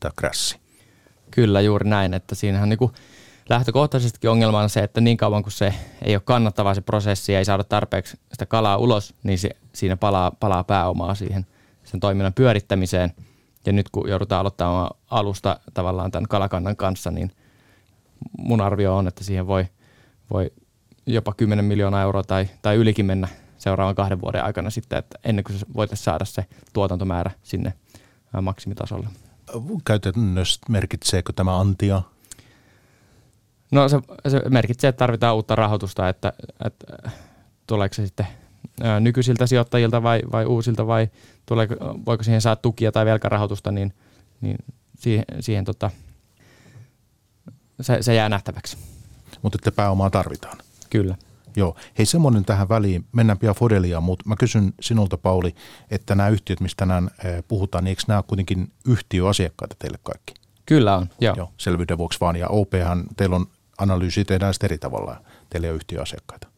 tämä krassi. Kyllä, juuri näin, että siinähän niin kuin lähtökohtaisestikin ongelma on se, että niin kauan kuin se ei ole kannattavaa se prosessi ja ei saada tarpeeksi sitä kalaa ulos, niin se, siinä palaa, palaa pääomaa siihen sen toiminnan pyörittämiseen. Ja nyt kun joudutaan aloittamaan alusta tavallaan tämän kalakannan kanssa, niin mun arvio on, että siihen voi, voi jopa 10 miljoonaa euroa tai, tai ylikin mennä seuraavan kahden vuoden aikana sitten, että ennen kuin voitaisiin saada se tuotantomäärä sinne maksimitasolle. Käytännössä merkitseekö tämä antia? No se, se merkitsee, että tarvitaan uutta rahoitusta, että, että tuleeko se sitten nykyisiltä sijoittajilta vai, vai uusilta vai tuleeko, voiko siihen saada tukia tai velkarahoitusta, niin, niin siihen, siihen tota, se, se jää nähtäväksi. Mutta että pääomaa tarvitaan. Kyllä. Joo. Hei semmoinen tähän väliin, mennään pian Fodeliaan, mutta mä kysyn sinulta Pauli, että nämä yhtiöt, mistä tänään puhutaan, niin eikö nämä kuitenkin yhtiöasiakkaita teille kaikki? Kyllä on, joo. joo selvyyden vuoksi vaan. Ja OPhan, teillä on analyysi, tehdään sitä eri tavalla, teillä on yhtiöasiakkaita.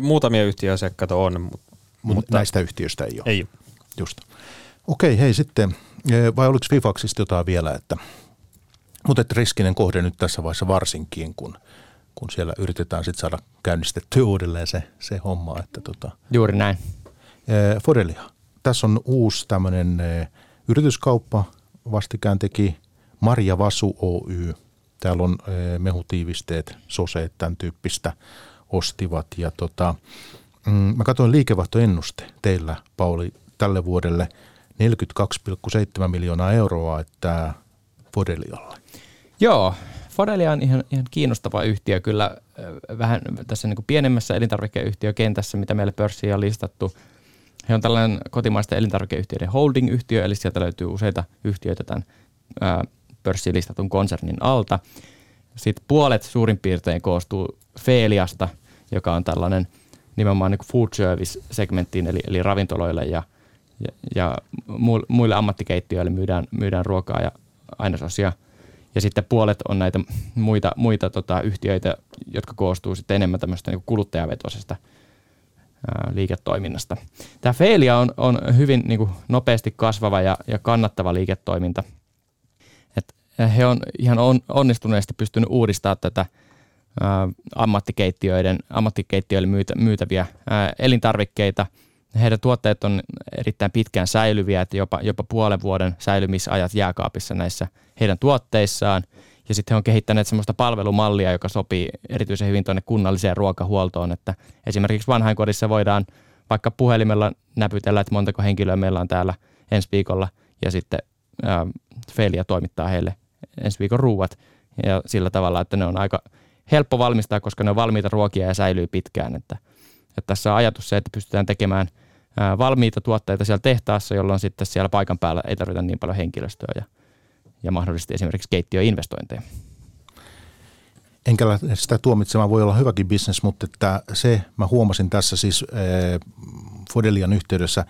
Muutamia yhtiöasiakkaita on, mutta, mutta näistä yhtiöistä ei ole. Ei Just. Okei, hei sitten, vai oliko Fifaxista jotain vielä, että, mutta että riskinen kohde nyt tässä vaiheessa varsinkin, kun – kun siellä yritetään sitten saada käynnistettyä uudelleen se, se homma. Että tota. Juuri näin. Fodelia. Tässä on uusi tämmöinen yrityskauppa, vastikään teki Marja Vasu Oy. Täällä on mehutiivisteet, soseet, tämän tyyppistä ostivat. Ja tota, mm, mä katsoin liikevaihtoennuste teillä, Pauli, tälle vuodelle 42,7 miljoonaa euroa, että Fodelialle. Joo, Fodelia on ihan, ihan kiinnostava yhtiö kyllä vähän tässä niin kuin pienemmässä elintarvikeyhtiökentässä, mitä meille pörssiin on listattu. He on tällainen kotimaisten elintarvikeyhtiöiden holding-yhtiö, eli sieltä löytyy useita yhtiöitä tämän pörssiin listatun konsernin alta. Sitten puolet suurin piirtein koostuu Feeliasta, joka on tällainen nimenomaan niin food service-segmenttiin, eli, eli ravintoloille ja, ja, ja muille ammattikeittiöille myydään, myydään ruokaa ja ainesosia – ja sitten puolet on näitä muita, muita tota, yhtiöitä, jotka koostuu sitten enemmän tämmöistä niin kuluttajavetoisesta ää, liiketoiminnasta. Tämä Feilia on, on hyvin niin kuin, nopeasti kasvava ja, ja kannattava liiketoiminta. Et he on ihan on, onnistuneesti pystynyt uudistamaan tätä ää, ammattikeittiöiden, ammattikeittiöille myytä, myytäviä ää, elintarvikkeita heidän tuotteet on erittäin pitkään säilyviä, että jopa, jopa puolen vuoden säilymisajat jääkaapissa näissä heidän tuotteissaan. Ja sitten he on kehittäneet sellaista palvelumallia, joka sopii erityisen hyvin tuonne kunnalliseen ruokahuoltoon, että esimerkiksi vanhainkodissa voidaan vaikka puhelimella näpytellä, että montako henkilöä meillä on täällä ensi viikolla, ja sitten ää, Felia toimittaa heille ensi viikon ruuat, ja sillä tavalla, että ne on aika helppo valmistaa, koska ne on valmiita ruokia ja säilyy pitkään, että, että tässä on ajatus se, että pystytään tekemään ää, valmiita tuotteita siellä tehtaassa, jolloin sitten siellä paikan päällä ei tarvita niin paljon henkilöstöä ja, ja mahdollisesti esimerkiksi keittiöinvestointeja enkä sitä tuomitsemaan, voi olla hyväkin bisnes, mutta että se mä huomasin tässä siis äh, Fodelian yhteydessä,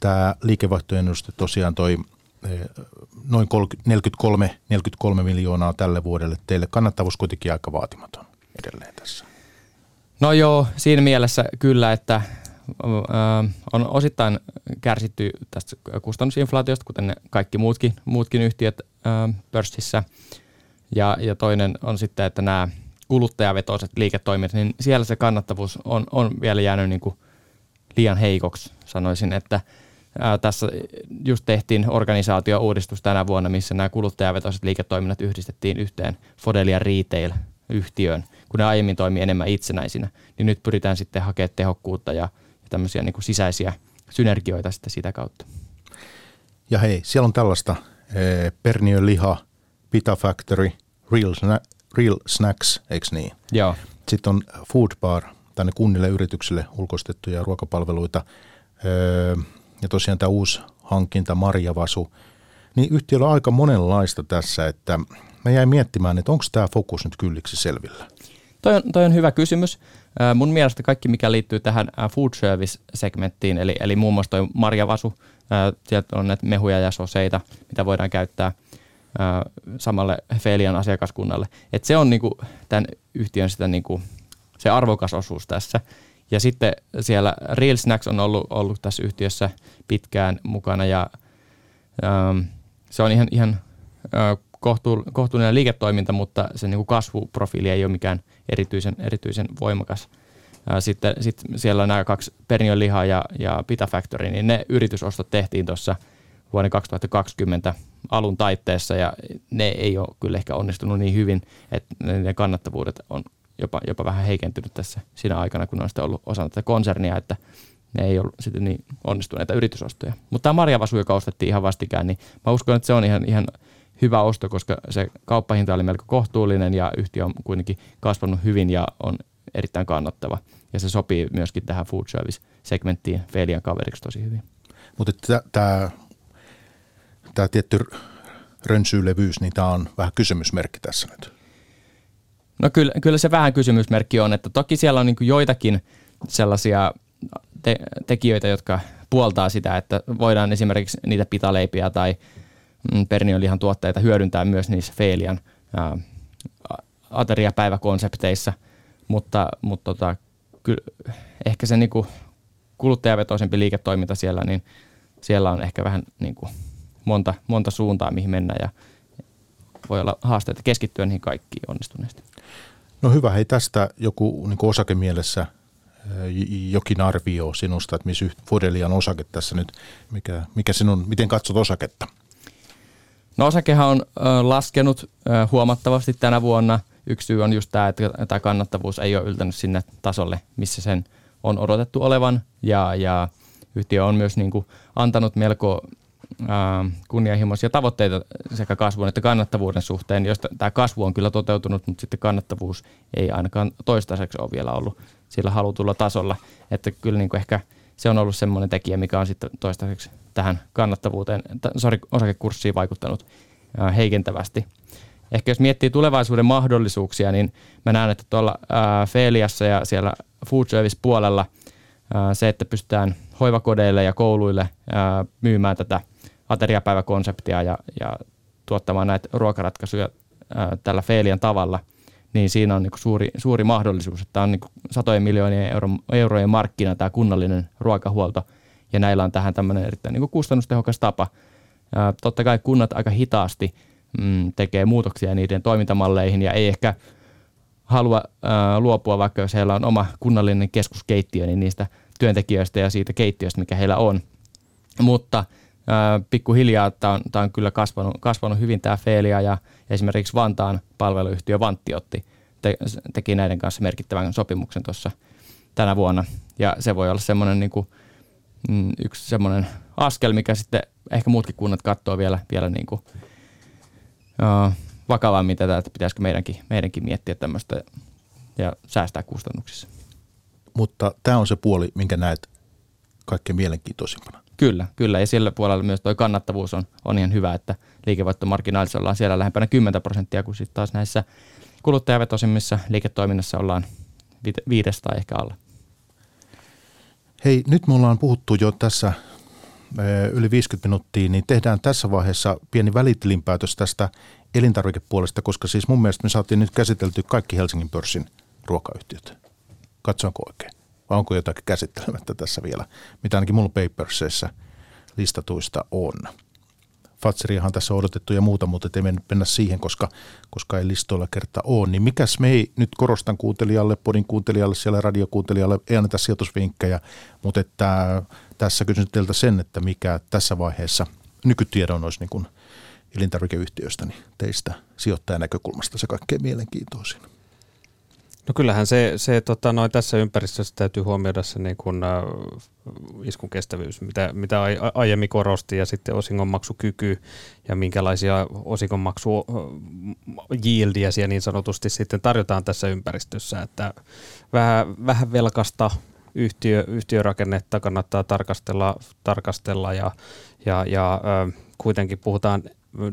tämä liikevaihtoennuste tosiaan toi noin 43, 43 miljoonaa tälle vuodelle. Teille kannattavuus kuitenkin aika vaatimaton edelleen tässä. No joo, siinä mielessä kyllä, että on osittain kärsitty tästä kustannusinflaatiosta, kuten ne kaikki muutkin, muutkin yhtiöt pörssissä – ja, ja toinen on sitten, että nämä kuluttajavetoiset liiketoiminnat, niin siellä se kannattavuus on, on vielä jäänyt niin kuin liian heikoksi, sanoisin, että ää, tässä just tehtiin organisaatio-uudistus tänä vuonna, missä nämä kuluttajavetoiset liiketoiminnat yhdistettiin yhteen Fodelia Retail-yhtiöön, kun ne aiemmin toimi enemmän itsenäisinä, niin nyt pyritään sitten hakemaan tehokkuutta ja, ja tämmöisiä niin kuin sisäisiä synergioita sitten sitä kautta. Ja hei, siellä on tällaista eh, Perniön liha, Pita Factory, Real, Sna- Real Snacks, eikö niin? Joo. Sitten on Food Bar, tänne kunnille yrityksille ulkoistettuja ruokapalveluita. Öö, ja tosiaan tämä uusi hankinta, Marjavasu. Niin yhtiöllä on aika monenlaista tässä, että mä jäin miettimään, että onko tämä fokus nyt kylliksi selvillä? Toi on, toi on hyvä kysymys. Mun mielestä kaikki, mikä liittyy tähän food service-segmenttiin, eli, eli muun muassa toi marjavasu, sieltä on näitä mehuja ja soseita, mitä voidaan käyttää – samalle Felian asiakaskunnalle. Et se on niinku tämän yhtiön sitä niinku, se arvokas osuus tässä. Ja sitten siellä Real Snacks on ollut, ollut tässä yhtiössä pitkään mukana ja se on ihan, ihan äh, kohtu, kohtuullinen liiketoiminta, mutta se niinku kasvuprofiili ei ole mikään erityisen, erityisen voimakas. Sitten sit siellä nämä kaksi Pernion liha ja, ja Pita Factory, niin ne yritysostot tehtiin tuossa vuoden 2020 alun taitteessa ja ne ei ole kyllä ehkä onnistunut niin hyvin, että ne kannattavuudet on jopa, jopa vähän heikentynyt tässä siinä aikana, kun on sitten ollut osa tätä konsernia, että ne ei ollut sitten niin onnistuneita yritysostoja. Mutta tämä marjavasu, joka ostettiin ihan vastikään, niin mä uskon, että se on ihan, ihan hyvä osto, koska se kauppahinta oli melko kohtuullinen ja yhtiö on kuitenkin kasvanut hyvin ja on erittäin kannattava. Ja se sopii myöskin tähän food service-segmenttiin Felian kaveriksi tosi hyvin. Mutta tämä tietty rönsyylevyys, niin tämä on vähän kysymysmerkki tässä nyt. No kyllä, kyllä se vähän kysymysmerkki on, että toki siellä on niin joitakin sellaisia te- tekijöitä, jotka puoltaa sitä, että voidaan esimerkiksi niitä pitaleipiä tai mm, perniolihan tuotteita hyödyntää myös niissä Feilian ateriapäiväkonsepteissa, mutta, mutta tota, kyllä, ehkä se niin kuluttajavetoisempi liiketoiminta siellä, niin siellä on ehkä vähän niin kuin monta, monta suuntaa, mihin mennään ja voi olla haasteita keskittyä niihin kaikkiin onnistuneesti. No hyvä, hei tästä joku niin osakemielessä jokin arvio sinusta, että missä Fodelian osake tässä nyt, mikä, mikä sinun, miten katsot osaketta? No osakehan on laskenut huomattavasti tänä vuonna. Yksi syy on just tämä, että tämä kannattavuus ei ole yltänyt sinne tasolle, missä sen on odotettu olevan. Ja, ja yhtiö on myös niin kuin antanut melko kunnianhimoisia tavoitteita sekä kasvun että kannattavuuden suhteen, josta tämä kasvu on kyllä toteutunut, mutta sitten kannattavuus ei ainakaan toistaiseksi ole vielä ollut sillä halutulla tasolla. Että kyllä niin kuin ehkä se on ollut semmoinen tekijä, mikä on sitten toistaiseksi tähän kannattavuuteen, sorry, osakekurssiin vaikuttanut heikentävästi. Ehkä jos miettii tulevaisuuden mahdollisuuksia, niin mä näen, että tuolla Feliassa ja siellä food service puolella se, että pystytään hoivakodeille ja kouluille myymään tätä – ateriapäiväkonseptia ja, ja tuottamaan näitä ruokaratkaisuja tällä Feelian tavalla, niin siinä on niin suuri, suuri mahdollisuus, että on niin satojen miljoonien euro, eurojen markkina tämä kunnallinen ruokahuolto, ja näillä on tähän tämmöinen erittäin niin kustannustehokas tapa. Ää, totta kai kunnat aika hitaasti mm, tekee muutoksia niiden toimintamalleihin, ja ei ehkä halua ää, luopua, vaikka jos heillä on oma kunnallinen keskuskeittiö, niin niistä työntekijöistä ja siitä keittiöstä, mikä heillä on. Mutta ää, pikkuhiljaa tämä on, on kyllä kasvanut, kasvanut hyvin tämä Feelia ja esimerkiksi Vantaan palveluyhtiö Vantti otti, te, teki näiden kanssa merkittävän sopimuksen tuossa tänä vuonna. Ja se voi olla semmoinen niin kuin, yksi semmoinen askel, mikä sitten ehkä muutkin kunnat katsoo vielä, vielä niin kuin, uh, vakavammin tätä, että pitäisikö meidänkin, meidänkin miettiä tämmöistä ja säästää kustannuksissa. Mutta tämä on se puoli, minkä näet kaikkein mielenkiintoisimpana. Kyllä, kyllä. Ja sillä puolella myös tuo kannattavuus on, on ihan hyvä, että liikevoittomarginaalissa ollaan siellä lähempänä 10 prosenttia, kun sitten taas näissä kuluttajavetosimmissa liiketoiminnassa ollaan viidestä tai ehkä alle. Hei, nyt me ollaan puhuttu jo tässä yli 50 minuuttia, niin tehdään tässä vaiheessa pieni välitilinpäätös tästä elintarvikepuolesta, koska siis mun mielestä me saatiin nyt käsitelty kaikki Helsingin pörssin ruokayhtiöt. Katsoinko oikein? Vai onko jotakin käsittelemättä tässä vielä, mitä ainakin mulla paperseissä listatuista on. Fatseriahan tässä on odotettu ja muuta, mutta ei mennä siihen, koska, koska ei listoilla kertaa ole. Niin mikäs me ei, nyt korostan kuuntelijalle, podin kuuntelijalle, siellä radiokuuntelijalle, ei anneta sijoitusvinkkejä, mutta että tässä kysyn teiltä sen, että mikä tässä vaiheessa nykytiedon olisi niin kuin elintarvikeyhtiöstä, niin teistä sijoittajan näkökulmasta se kaikkein mielenkiintoisin. No kyllähän se, se tota, noin tässä ympäristössä täytyy huomioida se niin kuin, äh, iskun kestävyys, mitä, mitä aiemmin korosti, ja sitten osingonmaksukyky ja minkälaisia osingonmaksu yieldiä siellä niin sanotusti sitten tarjotaan tässä ympäristössä, että vähän, vähän velkasta yhtiö, yhtiörakennetta kannattaa tarkastella, tarkastella ja, ja, ja äh, kuitenkin puhutaan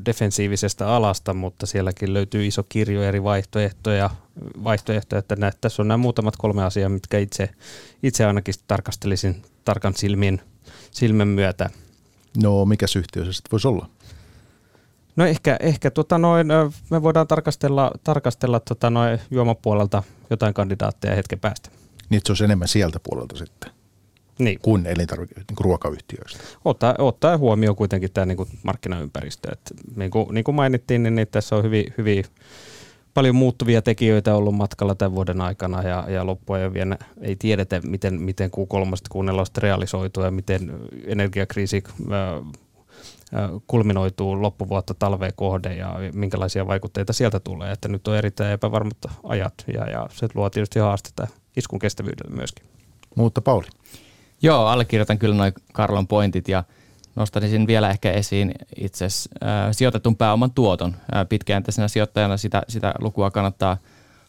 defensiivisestä alasta, mutta sielläkin löytyy iso kirjo eri vaihtoehtoja, vaihtoehtoja että näet, tässä on nämä muutamat kolme asiaa, mitkä itse, itse ainakin tarkastelisin tarkan silmin, silmän myötä. No, mikä yhtiö se sitten voisi olla? No ehkä, ehkä tota noin, me voidaan tarkastella, tarkastella tota noin juomapuolelta jotain kandidaatteja hetken päästä. Niin, se olisi enemmän sieltä puolelta sitten niin. kuin elintarvike- niin kuin ruokayhtiöistä. Ottaa, ottaa huomioon kuitenkin tämä niin kuin markkinaympäristö. Et niin, kuin, niin kuin mainittiin, niin, niin tässä on hyvin, hyvin paljon muuttuvia tekijöitä ollut matkalla tämän vuoden aikana ja, ja loppujen vielä ei tiedetä, miten, miten Q3 Q4 realisoituu ja miten energiakriisi kulminoituu loppuvuotta talveen kohde ja minkälaisia vaikutteita sieltä tulee. Että nyt on erittäin epävarmat ajat ja, ja se luo tietysti haastetta iskun kestävyydelle myöskin. Mutta Pauli. Joo, allekirjoitan kyllä noin Karlon pointit ja nostaisin vielä ehkä esiin itse äh, sijoitetun pääoman tuoton. Äh, pitkäjänteisenä sijoittajana sitä, sitä lukua kannattaa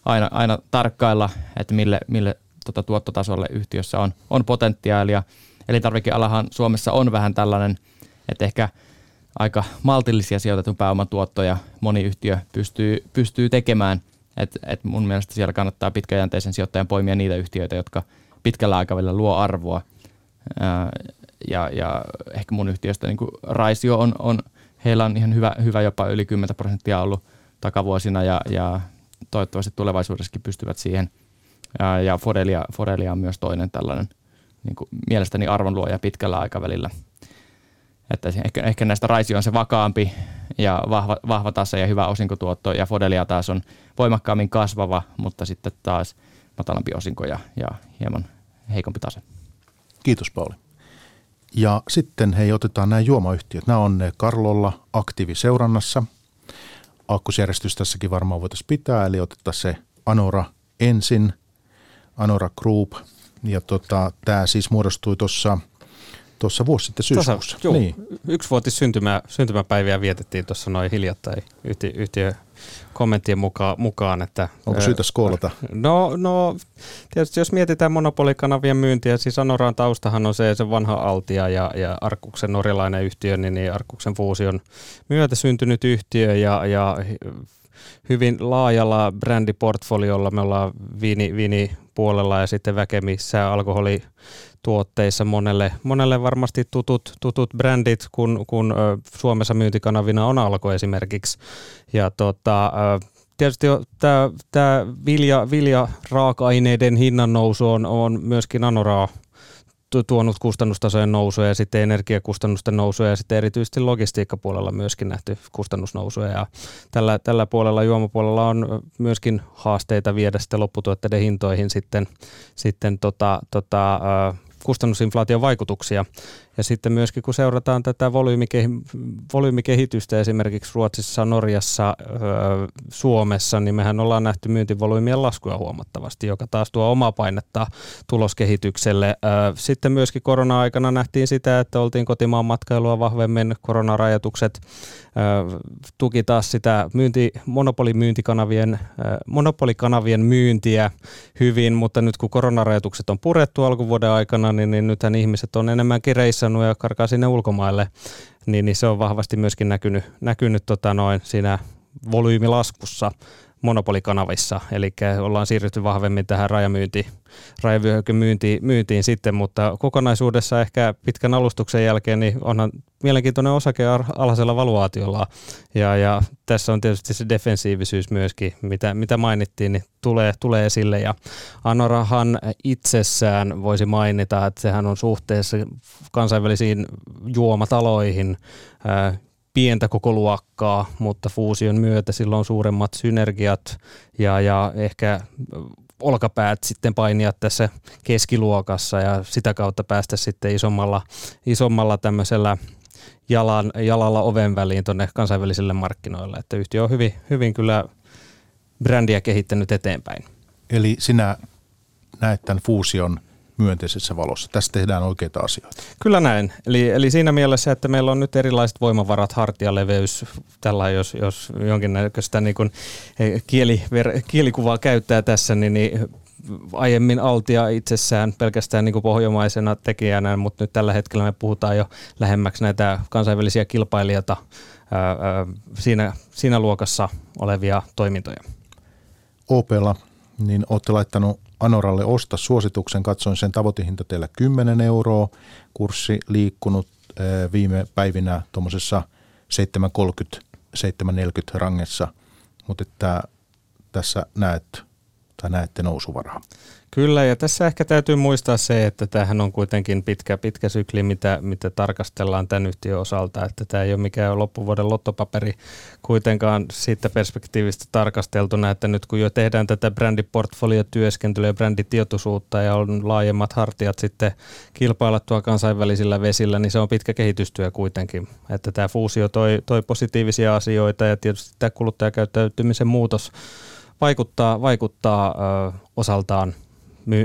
aina, aina tarkkailla, että mille, mille tota, tuottotasolle yhtiössä on, on potentiaalia. Elintarvikealahan Suomessa on vähän tällainen, että ehkä aika maltillisia sijoitetun pääoman tuottoja moni yhtiö pystyy, pystyy tekemään. Et, et mun mielestä siellä kannattaa pitkäjänteisen sijoittajan poimia niitä yhtiöitä, jotka pitkällä aikavälillä luo arvoa – ja, ja ehkä mun yhtiöstä niin Raisio on, on, heillä on ihan hyvä, hyvä jopa yli 10 prosenttia ollut takavuosina ja, ja toivottavasti tulevaisuudessakin pystyvät siihen. Ja, Forelia, Forelia on myös toinen tällainen niin kuin mielestäni arvonluoja pitkällä aikavälillä. Että ehkä, ehkä näistä Raisio on se vakaampi ja vahva, vahva tase ja hyvä osinkotuotto ja Fodelia taas on voimakkaammin kasvava, mutta sitten taas matalampi osinko ja, ja hieman heikompi tase. Kiitos Pauli. Ja sitten hei, otetaan nämä juomayhtiöt. Nämä on Karlolla aktiiviseurannassa. Aakkosjärjestys tässäkin varmaan voitaisiin pitää, eli otetaan se Anora ensin, Anora Group. Ja tota, tämä siis muodostui tuossa tuossa vuosi sitten syyskuussa. Tuossa, niin. Yksivuotis syntymä, syntymäpäiviä vietettiin tuossa noin hiljattain yhtiö kommenttien mukaan, mukaan. Että, Onko syytä skoolata? No, no, tietysti jos mietitään monopolikanavien myyntiä, siis Anoraan taustahan on se, se vanha Altia ja, ja Arkuksen norjalainen yhtiö, niin, niin Arkuksen fuusion myötä syntynyt yhtiö ja, ja hyvin laajalla brändiportfoliolla. Me ollaan viini, puolella ja sitten väkemissä alkoholi tuotteissa monelle, monelle varmasti tutut, tutut brändit, kun, kun Suomessa myyntikanavina on alko esimerkiksi. Ja tota, tietysti tämä, tämä vilja, vilja raaka-aineiden hinnan nousu on, on myöskin Anoraa tuonut kustannustasojen nousuja ja sitten energiakustannusten nousuja ja sitten erityisesti logistiikkapuolella myöskin nähty kustannusnousuja ja tällä, tällä puolella juomapuolella on myöskin haasteita viedä sitten lopputuotteiden hintoihin sitten, sitten tota, tota, kustannusinflaation vaikutuksia. Ja sitten myöskin kun seurataan tätä volyymikehitystä esimerkiksi Ruotsissa, Norjassa, Suomessa, niin mehän ollaan nähty myyntivolyymien laskuja huomattavasti, joka taas tuo omaa painetta tuloskehitykselle. Sitten myöskin korona-aikana nähtiin sitä, että oltiin kotimaan matkailua vahvemmin, koronarajoitukset tuki taas sitä myynti, monopolimyyntikanavien, monopolikanavien myyntiä hyvin, mutta nyt kun koronarajoitukset on purettu alkuvuoden aikana, niin, niin nythän ihmiset on enemmän kireissä reissannut ja karkaa sinne ulkomaille, niin, niin se on vahvasti myöskin näkynyt, näkynyt tota noin siinä volyymilaskussa monopolikanavissa, eli ollaan siirrytty vahvemmin tähän rajamyynti, myyntiin, myyntiin sitten, mutta kokonaisuudessa ehkä pitkän alustuksen jälkeen niin onhan mielenkiintoinen osake alhaisella valuaatiolla, ja, ja tässä on tietysti se defensiivisyys myöskin, mitä, mitä mainittiin, niin tulee, tulee esille, ja Anorahan itsessään voisi mainita, että sehän on suhteessa kansainvälisiin juomataloihin pientä koko luokkaa, mutta fuusion myötä sillä on suuremmat synergiat ja, ja ehkä olkapäät sitten painia tässä keskiluokassa ja sitä kautta päästä sitten isommalla, isommalla tämmöisellä jalan, jalalla oven väliin tuonne kansainvälisille markkinoille. Että yhtiö on hyvin, hyvin kyllä brändiä kehittänyt eteenpäin. Eli sinä näet tämän fuusion – myönteisessä valossa. Tässä tehdään oikeita asioita. Kyllä näin. Eli, eli siinä mielessä, että meillä on nyt erilaiset voimavarat, hartialeveys, tällä jos, jos jonkinnäköistä niin kuin eh, kieli, ver, kielikuvaa käyttää tässä, niin, niin aiemmin Altia itsessään pelkästään niin kuin pohjomaisena tekijänä, mutta nyt tällä hetkellä me puhutaan jo lähemmäksi näitä kansainvälisiä kilpailijoita ää, ää, siinä, siinä luokassa olevia toimintoja. Opella, niin olette laittanut Anoralle osta suosituksen, katsoin sen tavoitehinta teillä 10 euroa, kurssi liikkunut eh, viime päivinä tuommoisessa 7,30 7,40 rangessa, mutta että tässä näet tai näette nousuvaraa. Kyllä, ja tässä ehkä täytyy muistaa se, että tämähän on kuitenkin pitkä, pitkä sykli, mitä, mitä tarkastellaan tämän yhtiön osalta, että tämä ei ole mikään loppuvuoden lottopaperi kuitenkaan siitä perspektiivistä tarkasteltuna, että nyt kun jo tehdään tätä brändiportfoliotyöskentelyä ja bränditietoisuutta ja on laajemmat hartiat sitten kilpailla tuo kansainvälisillä vesillä, niin se on pitkä kehitystyö kuitenkin, että tämä fuusio toi, toi positiivisia asioita ja tietysti tämä kuluttajakäyttäytymisen muutos vaikuttaa, vaikuttaa ö, osaltaan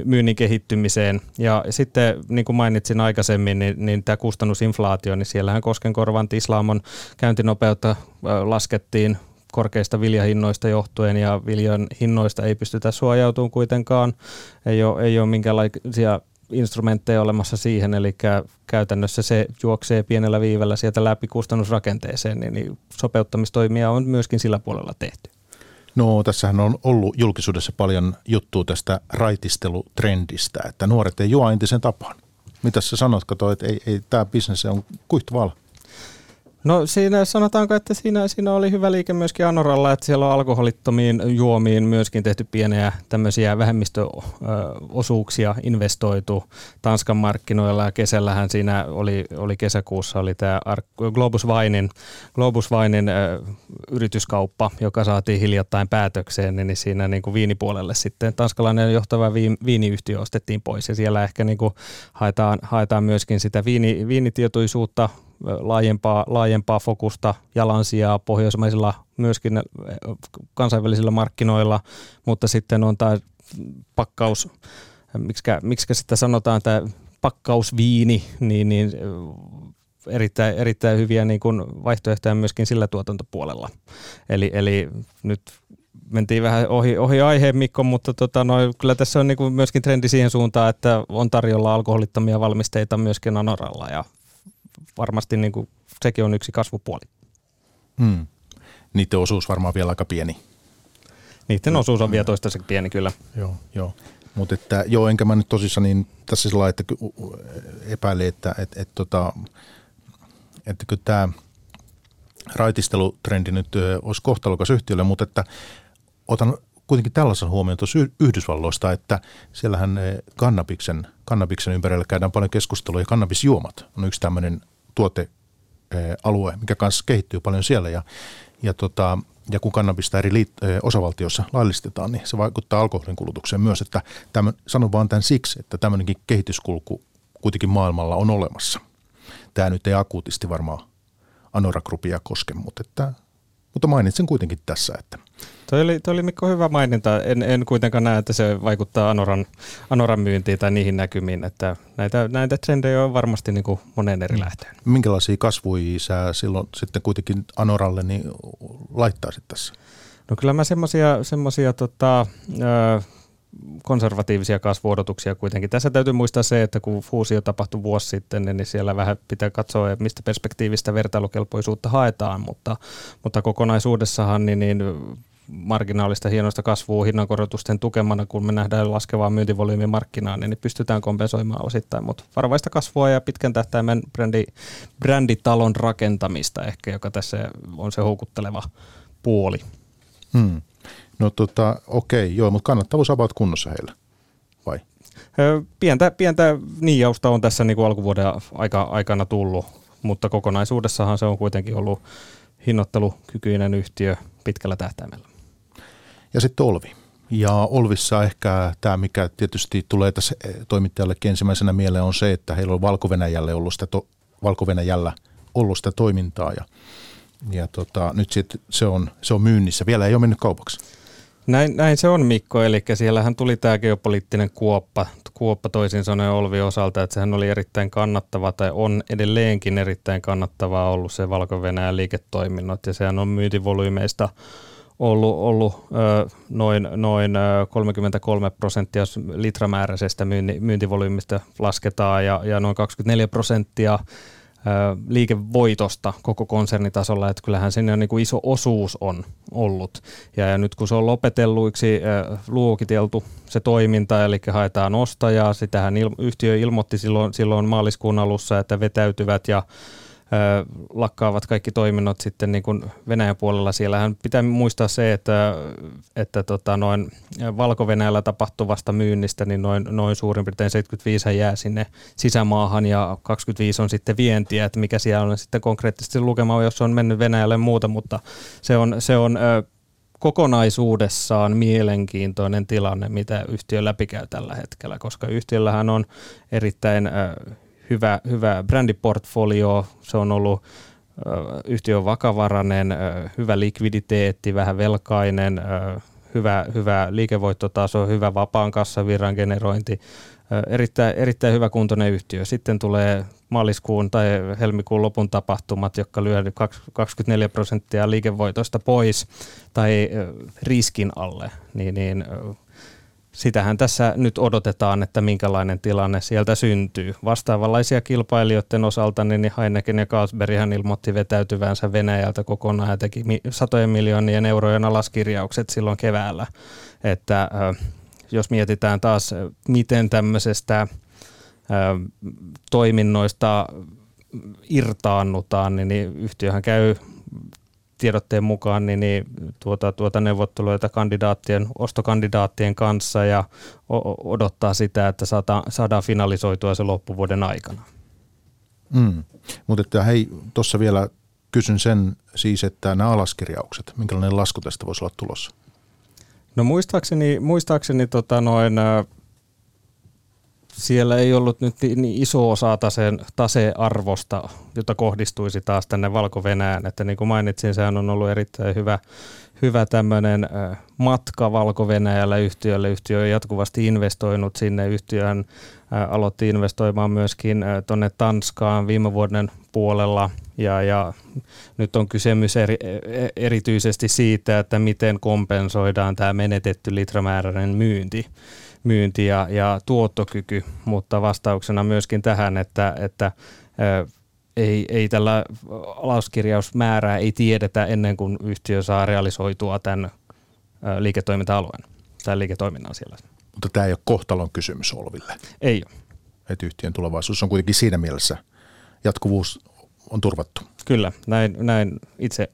myynnin kehittymiseen. Ja sitten niin kuin mainitsin aikaisemmin, niin, niin tämä kustannusinflaatio, niin siellähän Koskenkorvan Tislaamon käyntinopeutta laskettiin korkeista viljahinnoista johtuen ja viljan hinnoista ei pystytä suojautumaan kuitenkaan. Ei ole, ei ole minkäänlaisia instrumentteja olemassa siihen, eli käytännössä se juoksee pienellä viivellä sieltä läpi kustannusrakenteeseen, niin, niin sopeuttamistoimia on myöskin sillä puolella tehty. No tässähän on ollut julkisuudessa paljon juttua tästä raitistelutrendistä, että nuoret ei juo entisen tapaan. Mitä sä sanot, kato, että ei, ei tämä bisnes on kuihtuvala? No siinä sanotaanko, että siinä, siinä oli hyvä liike myöskin Anoralla, että siellä on alkoholittomiin juomiin myöskin tehty pieniä tämmöisiä vähemmistöosuuksia investoitu Tanskan markkinoilla. Ja kesällähän siinä oli, oli kesäkuussa oli tämä Globus Winein, Globus Winein yrityskauppa, joka saatiin hiljattain päätökseen, niin siinä niin kuin viinipuolelle sitten tanskalainen johtava viiniyhtiö ostettiin pois. Ja siellä ehkä niin kuin haetaan, haetaan myöskin sitä viini, viinitietoisuutta laajempaa, laajempaa fokusta, jalansijaa pohjoismaisilla myöskin kansainvälisillä markkinoilla, mutta sitten on tämä pakkaus, miksikä, miksikä sitä sanotaan, tämä pakkausviini, niin, niin erittäin, erittäin hyviä niin kuin vaihtoehtoja myöskin sillä tuotantopuolella. Eli, eli nyt mentiin vähän ohi, ohi aiheen Mikko, mutta tota, no, kyllä tässä on niin kuin myöskin trendi siihen suuntaan, että on tarjolla alkoholittomia valmisteita myöskin Anoralla ja varmasti niin kuin, sekin on yksi kasvupuoli. Hmm. Niiden osuus varmaan vielä aika pieni. Niiden no, osuus on vielä toistaiseksi pieni kyllä. Joo, joo. Mutta että joo, enkä mä nyt tosissaan niin tässä sillä että epäili, että et, et, tota, että kyllä tämä raitistelutrendi nyt olisi kohtalokas yhtiölle, mutta että otan kuitenkin tällaisen huomioon tuossa Yhdysvalloista, että siellähän eh, kannabiksen, kannabiksen ympärillä käydään paljon keskustelua ja kannabisjuomat on yksi tämmöinen tuotealue, mikä kanssa kehittyy paljon siellä ja, ja, tota, ja kun kannabista eri liit- eh, osavaltiossa laillistetaan, niin se vaikuttaa alkoholin kulutukseen myös, että tämän, sanon vaan tämän siksi, että tämmöinenkin kehityskulku kuitenkin maailmalla on olemassa. Tämä nyt ei akuutisti varmaan Anora Groupia koske, mutta, että, mutta mainitsen kuitenkin tässä, että Toi oli, toi oli Mikko hyvä maininta. En, en kuitenkaan näe, että se vaikuttaa Anoran, Anoran myyntiin tai niihin näkymiin. Että näitä, näitä trendejä on varmasti niin kuin monen eri mm. lähteen. Minkälaisia kasvuja sä silloin sitten kuitenkin Anoralle niin laittaisit tässä? No kyllä mä semmoisia semmosia, tota, konservatiivisia kasvuodotuksia kuitenkin. Tässä täytyy muistaa se, että kun fuusio tapahtui vuosi sitten, niin siellä vähän pitää katsoa, mistä perspektiivistä vertailukelpoisuutta haetaan, mutta, mutta kokonaisuudessahan niin, niin marginaalista hienosta kasvua hinnankorotusten tukemana, kun me nähdään laskevaa myyntivolyymin markkinaan, niin pystytään kompensoimaan osittain, mutta varovaista kasvua ja pitkän tähtäimen brändi, bränditalon rakentamista ehkä, joka tässä on se houkutteleva puoli. Hmm. No tota, okei, joo, mutta kannattavuus about kunnossa heillä, vai? Pientä, pientä niijausta on tässä niin kuin alkuvuoden aika, aikana tullut, mutta kokonaisuudessahan se on kuitenkin ollut hinnoittelukykyinen yhtiö pitkällä tähtäimellä. Ja sitten Olvi. Ja Olvissa ehkä tämä, mikä tietysti tulee tässä eh, toimittajallekin ensimmäisenä mieleen, on se, että heillä on valko ollut sitä, to, valko ollut sitä toimintaa ja, ja tota, nyt sit se, on, se on myynnissä. Vielä ei ole mennyt kaupaksi. Näin, näin se on Mikko, eli siellähän tuli tämä geopoliittinen kuoppa, kuoppa toisin sanoen Olvi osalta, että sehän oli erittäin kannattava tai on edelleenkin erittäin kannattavaa ollut se valko liiketoiminnot. Ja sehän on myyntivolyymeista ollut, ollut ö, noin, noin 33 prosenttia litramääräisestä myynti, myyntivolyymista lasketaan ja, ja noin 24 prosenttia liikevoitosta koko konsernitasolla, että kyllähän sinne on niin kuin iso osuus on ollut. Ja, nyt kun se on lopetelluiksi luokiteltu se toiminta, eli haetaan ostajaa, sitähän yhtiö ilmoitti silloin, silloin maaliskuun alussa, että vetäytyvät ja lakkaavat kaikki toiminnot sitten niin kuin Venäjän puolella. Siellähän pitää muistaa se, että, että tota noin valko tapahtuvasta myynnistä niin noin, noin suurin piirtein 75 jää sinne sisämaahan ja 25 on sitten vientiä, että mikä siellä on sitten konkreettisesti lukema, jos on mennyt Venäjälle muuta, mutta se on, se on kokonaisuudessaan mielenkiintoinen tilanne, mitä yhtiö läpikäy tällä hetkellä, koska yhtiöllähän on erittäin hyvä, hyvä brändiportfolio, se on ollut yhtiön vakavarainen, hyvä likviditeetti, vähän velkainen, hyvä, hyvä liikevoittotaso, hyvä vapaan kassavirran generointi, erittäin, erittäin hyvä kuntoinen yhtiö. Sitten tulee maaliskuun tai helmikuun lopun tapahtumat, jotka lyö 24 prosenttia liikevoitosta pois tai riskin alle, niin, niin sitähän tässä nyt odotetaan, että minkälainen tilanne sieltä syntyy. Vastaavanlaisia kilpailijoiden osalta niin Heineken ja Carlsberghan ilmoitti vetäytyvänsä Venäjältä kokonaan ja teki satojen miljoonien eurojen alaskirjaukset silloin keväällä. Että jos mietitään taas, miten tämmöisestä toiminnoista irtaannutaan, niin yhtiöhän käy tiedotteen mukaan niin, niin tuota, tuota neuvotteluita kandidaattien, ostokandidaattien kanssa ja odottaa sitä, että saada, saadaan finalisoitua se loppuvuoden aikana. Mm. Mutta että hei, tuossa vielä kysyn sen siis, että nämä alaskirjaukset, minkälainen lasku tästä voisi olla tulossa? No muistaakseni, muistaakseni tota noin, siellä ei ollut nyt niin iso osa taseen, tasearvosta, jota kohdistuisi taas tänne valko että niin kuin mainitsin, sehän on ollut erittäin hyvä, hyvä tämmöinen matka valko yhtiölle. Yhtiö on jatkuvasti investoinut sinne. Yhtiöhän aloitti investoimaan myöskin tuonne Tanskaan viime vuoden puolella ja, ja nyt on kysymys eri, e, erityisesti siitä, että miten kompensoidaan tämä menetetty litramääräinen myynti myynti ja, ja tuottokyky, mutta vastauksena myöskin tähän, että, että ei, ei tällä alaskirjausmäärää ei tiedetä ennen kuin yhtiö saa realisoitua tämän liiketoiminta-alueen tai liiketoiminnan siellä. Mutta tämä ei ole kohtalon kysymys Olville. Ei ole. Että yhtiön tulevaisuus on kuitenkin siinä mielessä, jatkuvuus on turvattu. Kyllä, näin, näin itse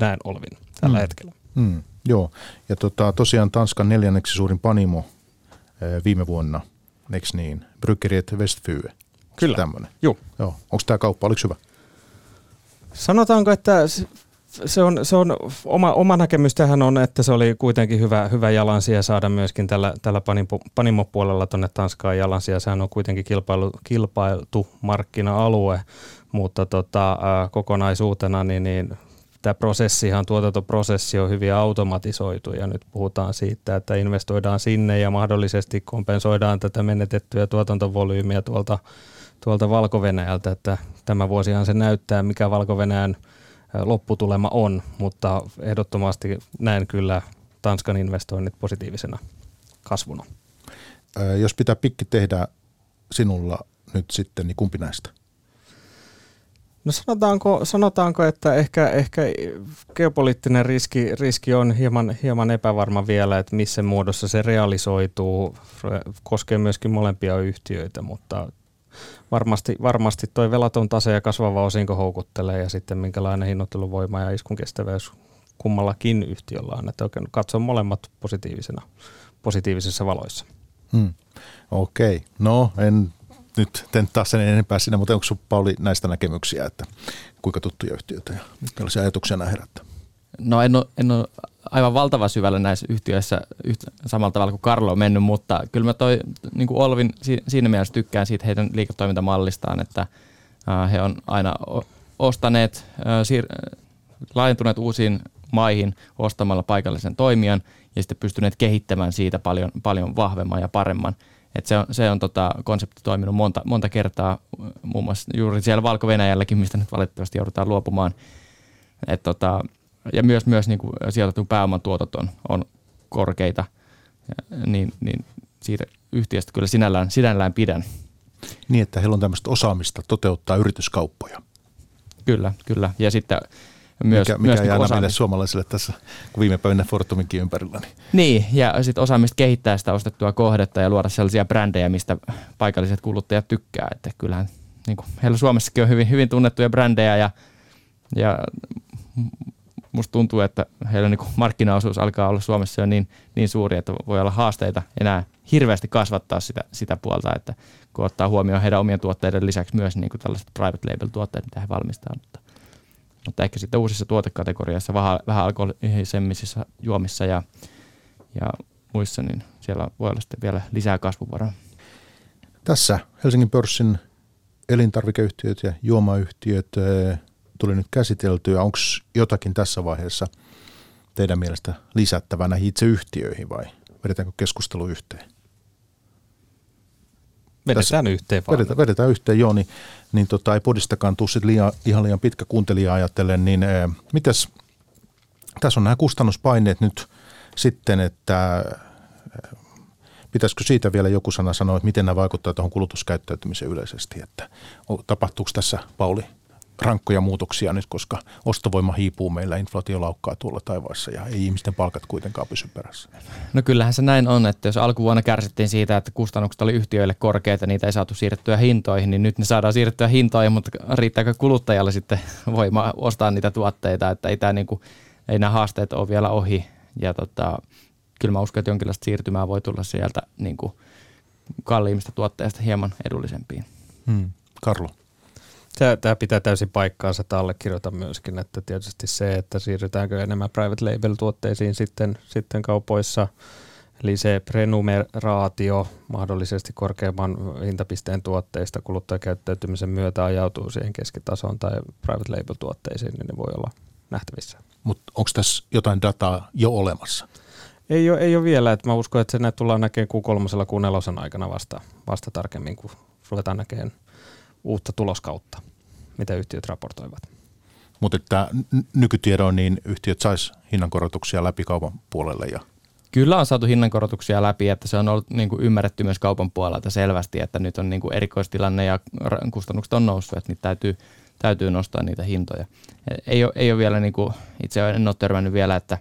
näen Olvin tällä mm. hetkellä. Mm. Joo, ja tota, tosiaan Tanskan neljänneksi suurin panimo viime vuonna, eikö niin? Bryggeriet Westfye. Kyllä. Tämmöinen. Joo. Joo. Onko tämä kauppa, oliko hyvä? Sanotaanko, että se on, se on oma, oma näkemys tähän on, että se oli kuitenkin hyvä, hyvä jalansia saada myöskin tällä, tällä panimopuolella tuonne Tanskaan jalansia. Sehän on kuitenkin kilpailu, kilpailtu markkina-alue, mutta tota, kokonaisuutena niin, niin tämä prosessihan, tuotantoprosessi on hyvin automatisoitu ja nyt puhutaan siitä, että investoidaan sinne ja mahdollisesti kompensoidaan tätä menetettyä tuotantovolyymiä tuolta, tuolta valko että tämä vuosihan se näyttää, mikä valko lopputulema on, mutta ehdottomasti näen kyllä Tanskan investoinnit positiivisena kasvuna. Jos pitää pikki tehdä sinulla nyt sitten, niin kumpi näistä? No sanotaanko, sanotaanko että ehkä, ehkä geopoliittinen riski, riski on hieman, hieman epävarma vielä, että missä muodossa se realisoituu. Koskee myöskin molempia yhtiöitä, mutta varmasti, varmasti toi velaton tase ja kasvava osinko houkuttelee ja sitten minkälainen hinnoitteluvoima ja iskun kestävyys kummallakin yhtiöllä on. Että oikein katson molemmat positiivisena, positiivisissa valoissa. Hmm. Okei, okay. no en nyt tenttaa sen enempää siinä, mutta onko sinulla Pauli näistä näkemyksiä, että kuinka tuttuja yhtiöitä ja millaisia ajatuksia nämä herättää? No en ole, en ole aivan valtava syvällä näissä yhtiöissä yhtä, samalla tavalla kuin Karlo on mennyt, mutta kyllä mä toi niin kuin Olvin siinä mielessä tykkään siitä heidän liiketoimintamallistaan, että he on aina ostaneet, siir- laajentuneet uusiin maihin ostamalla paikallisen toimijan ja sitten pystyneet kehittämään siitä paljon, paljon vahvemman ja paremman – et se on, se on tota, konsepti toiminut monta, monta kertaa, muun muassa juuri siellä Valko-Venäjälläkin, mistä nyt valitettavasti joudutaan luopumaan. Et tota, ja myös, myös niin kuin sijoitetun pääoman tuotot on, on korkeita, ja, niin, niin siitä yhtiöstä kyllä sinällään, sinällään pidän. Niin, että heillä on tämmöistä osaamista toteuttaa yrityskauppoja. Kyllä, kyllä. Ja sitten myös, mikä, myös mikä niin jää meille suomalaisille tässä, kun viime päivinä Fortuminkin ympärillä. Niin, niin ja sitten osaamista kehittää sitä ostettua kohdetta ja luoda sellaisia brändejä, mistä paikalliset kuluttajat tykkää. Että kyllähän niin kuin, heillä Suomessakin on hyvin, hyvin tunnettuja brändejä ja, ja musta tuntuu, että heillä niin kuin markkinaosuus alkaa olla Suomessa jo niin, niin suuri, että voi olla haasteita enää hirveästi kasvattaa sitä, sitä puolta, että kun ottaa huomioon heidän omien tuotteiden lisäksi myös niin kuin tällaiset private label tuotteet, mitä he valmistavat. Mutta ehkä sitten uusissa tuotekategoriassa, vähän, vähän alkoholisemmissa juomissa ja, ja muissa, niin siellä voi olla sitten vielä lisää kasvuvaraa. Tässä Helsingin pörssin elintarvikeyhtiöt ja juomayhtiöt eh, tuli nyt käsiteltyä. Onko jotakin tässä vaiheessa teidän mielestä lisättävänä itse yhtiöihin vai vedetäänkö keskustelu yhteen? Vedetään tässä, yhteen vaan. Vedetään, vedetään yhteen, joo, niin, niin tota, ei podistakaan tule sit liian, ihan liian pitkä kuuntelija ajatellen, niin eh, mitäs, tässä on nämä kustannuspaineet nyt sitten, että eh, pitäisikö siitä vielä joku sana sanoa, että miten nämä vaikuttaa tuohon kulutuskäyttäytymiseen yleisesti, että tapahtuuko tässä Pauli rankkoja muutoksia nyt, koska ostovoima hiipuu meillä, inflaatio laukkaa tuolla taivaassa ja ei ihmisten palkat kuitenkaan pysy perässä. No kyllähän se näin on, että jos alkuvuonna kärsittiin siitä, että kustannukset oli yhtiöille korkeita, niitä ei saatu siirrettyä hintoihin, niin nyt ne saadaan siirrettyä hintoihin, mutta riittääkö kuluttajalle sitten voima ostaa niitä tuotteita, että ei, tämä niin kuin, ei nämä haasteet ole vielä ohi ja tota, kyllä mä uskon, että jonkinlaista siirtymää voi tulla sieltä niin kuin kalliimmista tuotteista hieman edullisempiin. Hmm. Karlo. Tämä pitää täysin paikkaansa, että allekirjoitan myöskin, että tietysti se, että siirrytäänkö enemmän private label-tuotteisiin sitten, sitten kaupoissa, eli se prenumeraatio mahdollisesti korkeamman hintapisteen tuotteista kuluttajakäyttäytymisen myötä ajautuu siihen keskitasoon tai private label-tuotteisiin, niin ne voi olla nähtävissä. Mutta onko tässä jotain dataa jo olemassa? Ei ole, ei ole vielä, että mä uskon, että se näitä tullaan näkemään Q3 Q4 aikana vasta, vasta tarkemmin, kun ruvetaan näkemään uutta tuloskautta, yhtiöt raportoivat. Mutta että nykytiedoin niin yhtiöt sais hinnankorotuksia läpi kaupan puolelle ja Kyllä on saatu hinnankorotuksia läpi, että se on ollut niin kuin ymmärretty myös kaupan puolelta selvästi, että nyt on niin kuin erikoistilanne ja kustannukset on noussut, että niitä täytyy, täytyy nostaa niitä hintoja. Ei ole, ei ole vielä, niin kuin, itse en ole törmännyt vielä, että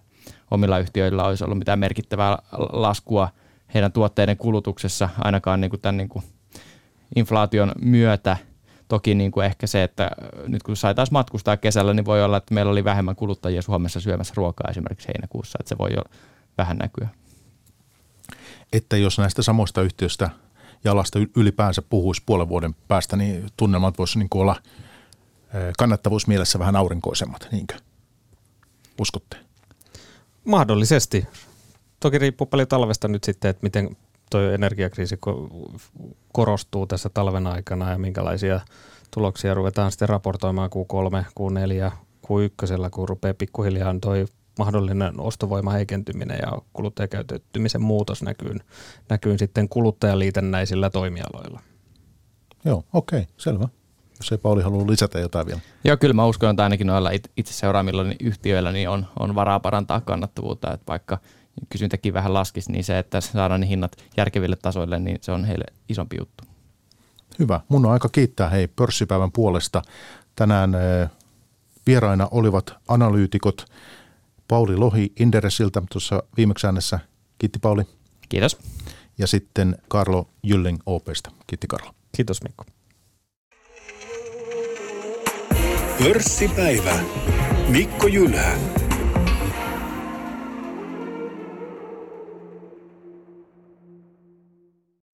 omilla yhtiöillä olisi ollut mitään merkittävää laskua heidän tuotteiden kulutuksessa, ainakaan niin kuin tämän niin kuin inflaation myötä – Toki niin kuin ehkä se, että nyt kun sai taas matkustaa kesällä, niin voi olla, että meillä oli vähemmän kuluttajia Suomessa syömässä ruokaa esimerkiksi heinäkuussa, että se voi jo vähän näkyä. Että jos näistä samoista yhtiöistä jalasta ylipäänsä puhuisi puolen vuoden päästä, niin tunnelmat voisi niin olla kannattavuusmielessä vähän aurinkoisemmat, niinkö? Uskotte? Mahdollisesti. Toki riippuu paljon talvesta nyt sitten, että miten tuo energiakriisi korostuu tässä talven aikana ja minkälaisia tuloksia ruvetaan sitten raportoimaan Q3, Q4, Q1, kun rupeaa pikkuhiljaa toi mahdollinen ostovoima heikentyminen ja kuluttajakäyttäytymisen muutos näkyy, näkyy sitten kuluttajaliitännäisillä toimialoilla. Joo, okei, okay, selvä. Jos ei Pauli halua lisätä jotain vielä. Joo, kyllä mä uskon, että ainakin noilla itse seuraamilla niin yhtiöillä niin on, on varaa parantaa kannattavuutta, että vaikka kysyntäkin vähän laskisi, niin se, että saadaan ne hinnat järkeville tasoille, niin se on heille isompi juttu. Hyvä. Mun on aika kiittää hei pörssipäivän puolesta. Tänään vieraina olivat analyytikot Pauli Lohi Inderesiltä tuossa viimeksi äänessä. Kiitti Pauli. Kiitos. Ja sitten Karlo Jylling OPsta. Kiitti Karlo. Kiitos Mikko. Pörssipäivä. Mikko Jylhä.